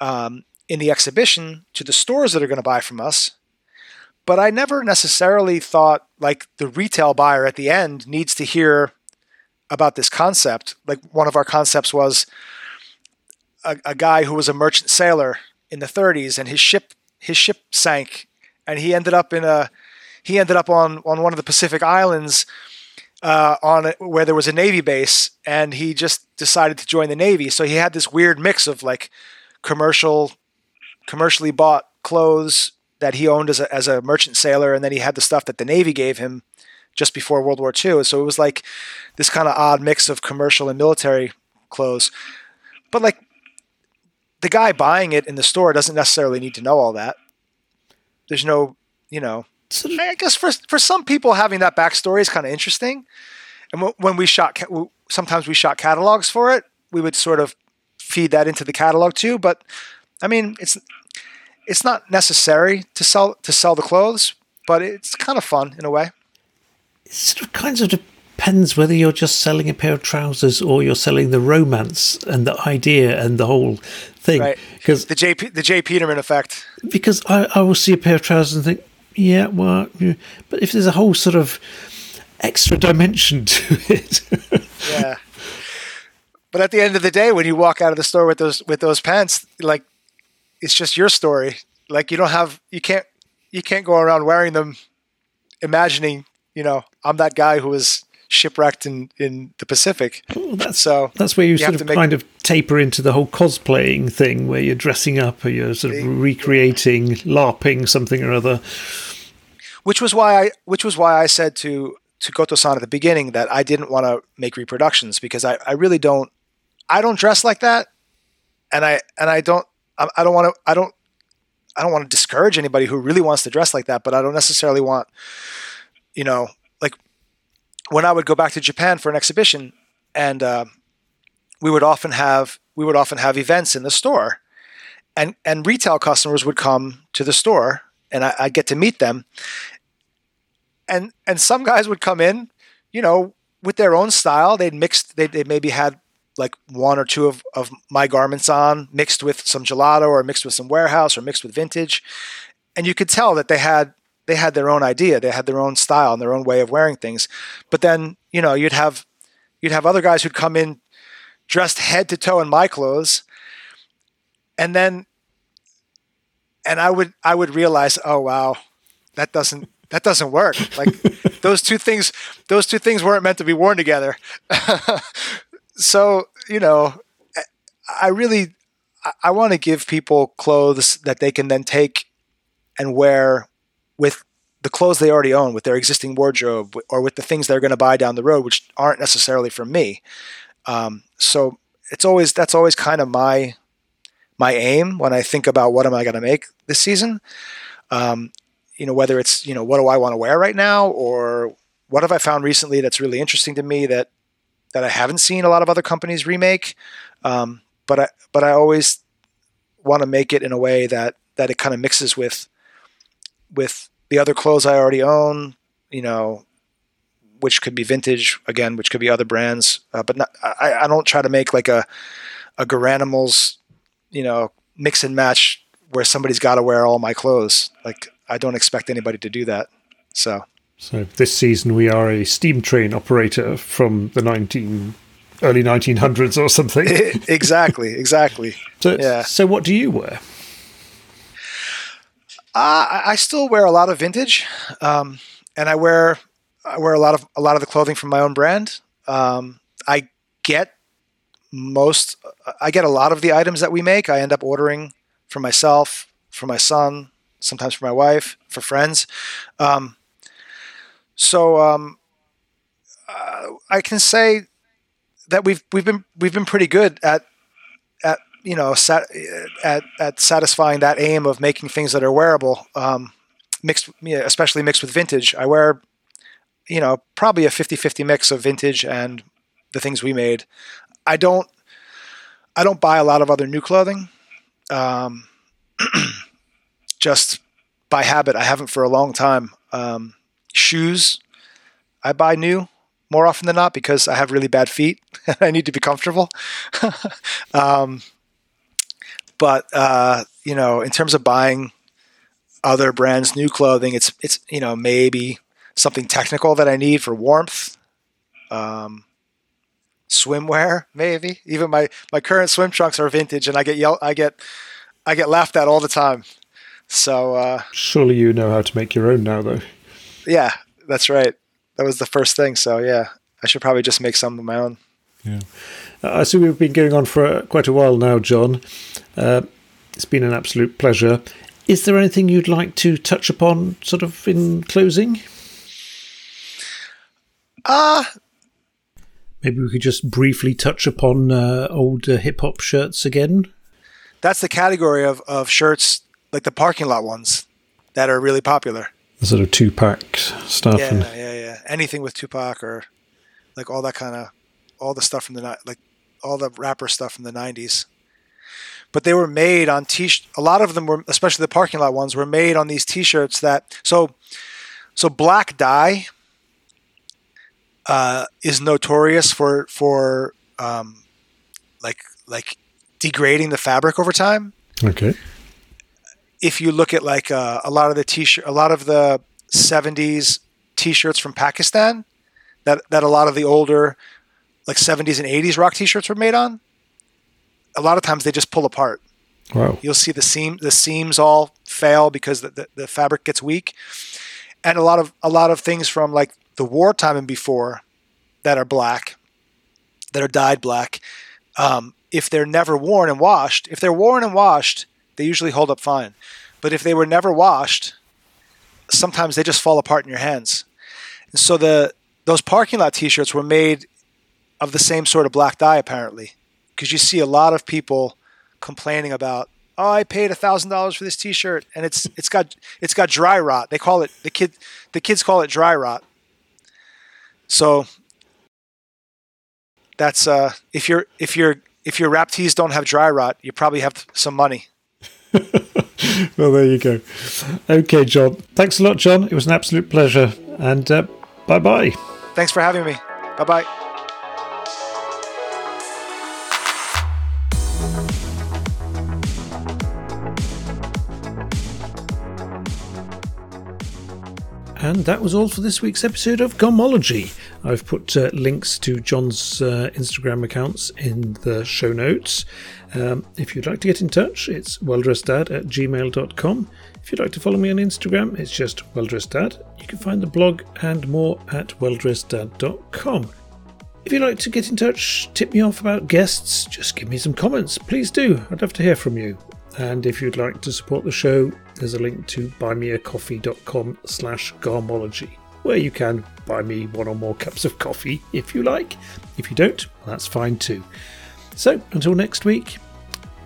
um, in the exhibition to the stores that are going to buy from us but I never necessarily thought like the retail buyer at the end needs to hear about this concept. Like one of our concepts was a, a guy who was a merchant sailor in the 30s, and his ship his ship sank, and he ended up in a he ended up on on one of the Pacific Islands uh, on where there was a Navy base, and he just decided to join the Navy. So he had this weird mix of like commercial, commercially bought clothes that he owned as a, as a merchant sailor, and then he had the stuff that the Navy gave him just before World War II. So it was like this kind of odd mix of commercial and military clothes. But like the guy buying it in the store doesn't necessarily need to know all that. There's no, you know, I guess for for some people having that backstory is kind of interesting. And when we shot, sometimes we shot catalogs for it. We would sort of feed that into the catalog too. But I mean, it's it's not necessary to sell to sell the clothes, but it's kind of fun in a way. It sort of kind of depends whether you're just selling a pair of trousers or you're selling the romance and the idea and the whole thing. Right. Because the J the J Peterman effect. Because I, I will see a pair of trousers and think, yeah, well, yeah. but if there's a whole sort of extra dimension to it. yeah. But at the end of the day, when you walk out of the store with those with those pants, like it's just your story. Like you don't have you can't you can't go around wearing them imagining, you know, I'm that guy who was shipwrecked in, in the Pacific. Well, that's, so that's where you, you sort of kind of taper into the whole cosplaying thing, where you're dressing up or you're sort of recreating, larping something or other. Which was why I, which was why I said to to Goto-san at the beginning that I didn't want to make reproductions because I, I really don't, I don't dress like that, and I and I don't I, don't want to. I don't. I don't want to discourage anybody who really wants to dress like that, but I don't necessarily want, you know, like when I would go back to Japan for an exhibition, and uh, we would often have we would often have events in the store, and and retail customers would come to the store, and I, I'd get to meet them, and and some guys would come in, you know, with their own style. They'd mixed. They they maybe had like one or two of, of my garments on, mixed with some Jelado or mixed with some warehouse or mixed with vintage. And you could tell that they had they had their own idea, they had their own style and their own way of wearing things. But then, you know, you'd have you'd have other guys who'd come in dressed head to toe in my clothes. And then and I would I would realize, oh wow, that doesn't that doesn't work. Like those two things those two things weren't meant to be worn together. so you know, I really I want to give people clothes that they can then take and wear with the clothes they already own, with their existing wardrobe, or with the things they're going to buy down the road, which aren't necessarily from me. Um, so it's always that's always kind of my my aim when I think about what am I going to make this season. Um, you know, whether it's you know what do I want to wear right now, or what have I found recently that's really interesting to me that that I haven't seen a lot of other companies remake. Um, but I but I always want to make it in a way that that it kind of mixes with with the other clothes I already own. You know, which could be vintage again, which could be other brands. Uh, but not, I, I don't try to make like a a Garanimals, you know, mix and match where somebody's got to wear all my clothes. Like I don't expect anybody to do that. So so this season we are a steam train operator from the 19 early 1900s or something. exactly, exactly. So, yeah. so what do you wear? Uh, I still wear a lot of vintage, um, and I wear I wear a lot of a lot of the clothing from my own brand. Um, I get most I get a lot of the items that we make. I end up ordering for myself, for my son, sometimes for my wife, for friends. Um, so um, uh, I can say that we've we've been we've been pretty good at at you know sat, at at satisfying that aim of making things that are wearable. Um, mixed, especially mixed with vintage. I wear, you know, probably a 50-50 mix of vintage and the things we made. I don't I don't buy a lot of other new clothing. Um, just by habit, I haven't for a long time. Um, shoes I buy new more often than not because I have really bad feet. And I need to be comfortable. um, but uh, you know, in terms of buying other brands new clothing. It's it's you know maybe something technical that I need for warmth. Um, swimwear, maybe. Even my my current swim trunks are vintage, and I get yell I get I get laughed at all the time. So uh, surely you know how to make your own now, though. Yeah, that's right. That was the first thing. So yeah, I should probably just make some of my own. Yeah, uh, I see we've been going on for uh, quite a while now, John. Uh, it's been an absolute pleasure. Is there anything you'd like to touch upon, sort of in closing? Ah, uh, maybe we could just briefly touch upon uh, old uh, hip hop shirts again. That's the category of, of shirts, like the parking lot ones, that are really popular. The sort of Tupac stuff. Yeah, and... yeah, yeah. Anything with Tupac or like all that kind of, all the stuff from the like all the rapper stuff from the '90s. But they were made on t. A lot of them were, especially the parking lot ones, were made on these T-shirts that so, so black dye uh, is notorious for for um, like like degrading the fabric over time. Okay. If you look at like uh, a lot of the t-shirt, a lot of the '70s t-shirts from Pakistan, that that a lot of the older like '70s and '80s rock t-shirts were made on. A lot of times they just pull apart. Wow. You'll see the seam the seams all fail because the, the, the fabric gets weak, and a lot of a lot of things from like the wartime and before that are black, that are dyed black, um, if they're never worn and washed, if they're worn and washed, they usually hold up fine. But if they were never washed, sometimes they just fall apart in your hands. And so the those parking lot T-shirts were made of the same sort of black dye, apparently, because you see a lot of people complaining about, oh, I paid thousand dollars for this T-shirt, and it's it's got it's got dry rot. They call it the kid the kids call it dry rot. So that's uh, if you're if you're if your rap tees don't have dry rot, you probably have some money. well, there you go. Okay, John. Thanks a lot, John. It was an absolute pleasure. And uh, bye bye. Thanks for having me. Bye bye. And that was all for this week's episode of Garmology. I've put uh, links to John's uh, Instagram accounts in the show notes. Um, if you'd like to get in touch, it's welldresseddad at gmail.com. If you'd like to follow me on Instagram, it's just welldresseddad. You can find the blog and more at welldresseddad.com. If you'd like to get in touch, tip me off about guests, just give me some comments. Please do. I'd love to hear from you. And if you'd like to support the show, there's a link to buymeacoffee.com slash garmology, where you can buy me one or more cups of coffee if you like. If you don't, that's fine too. So until next week,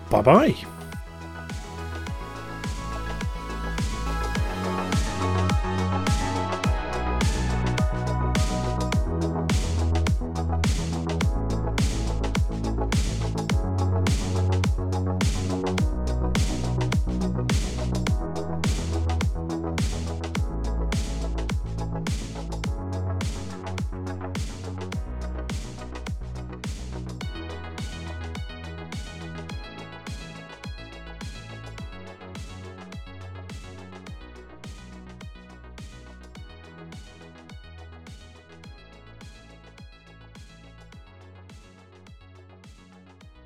bye bye.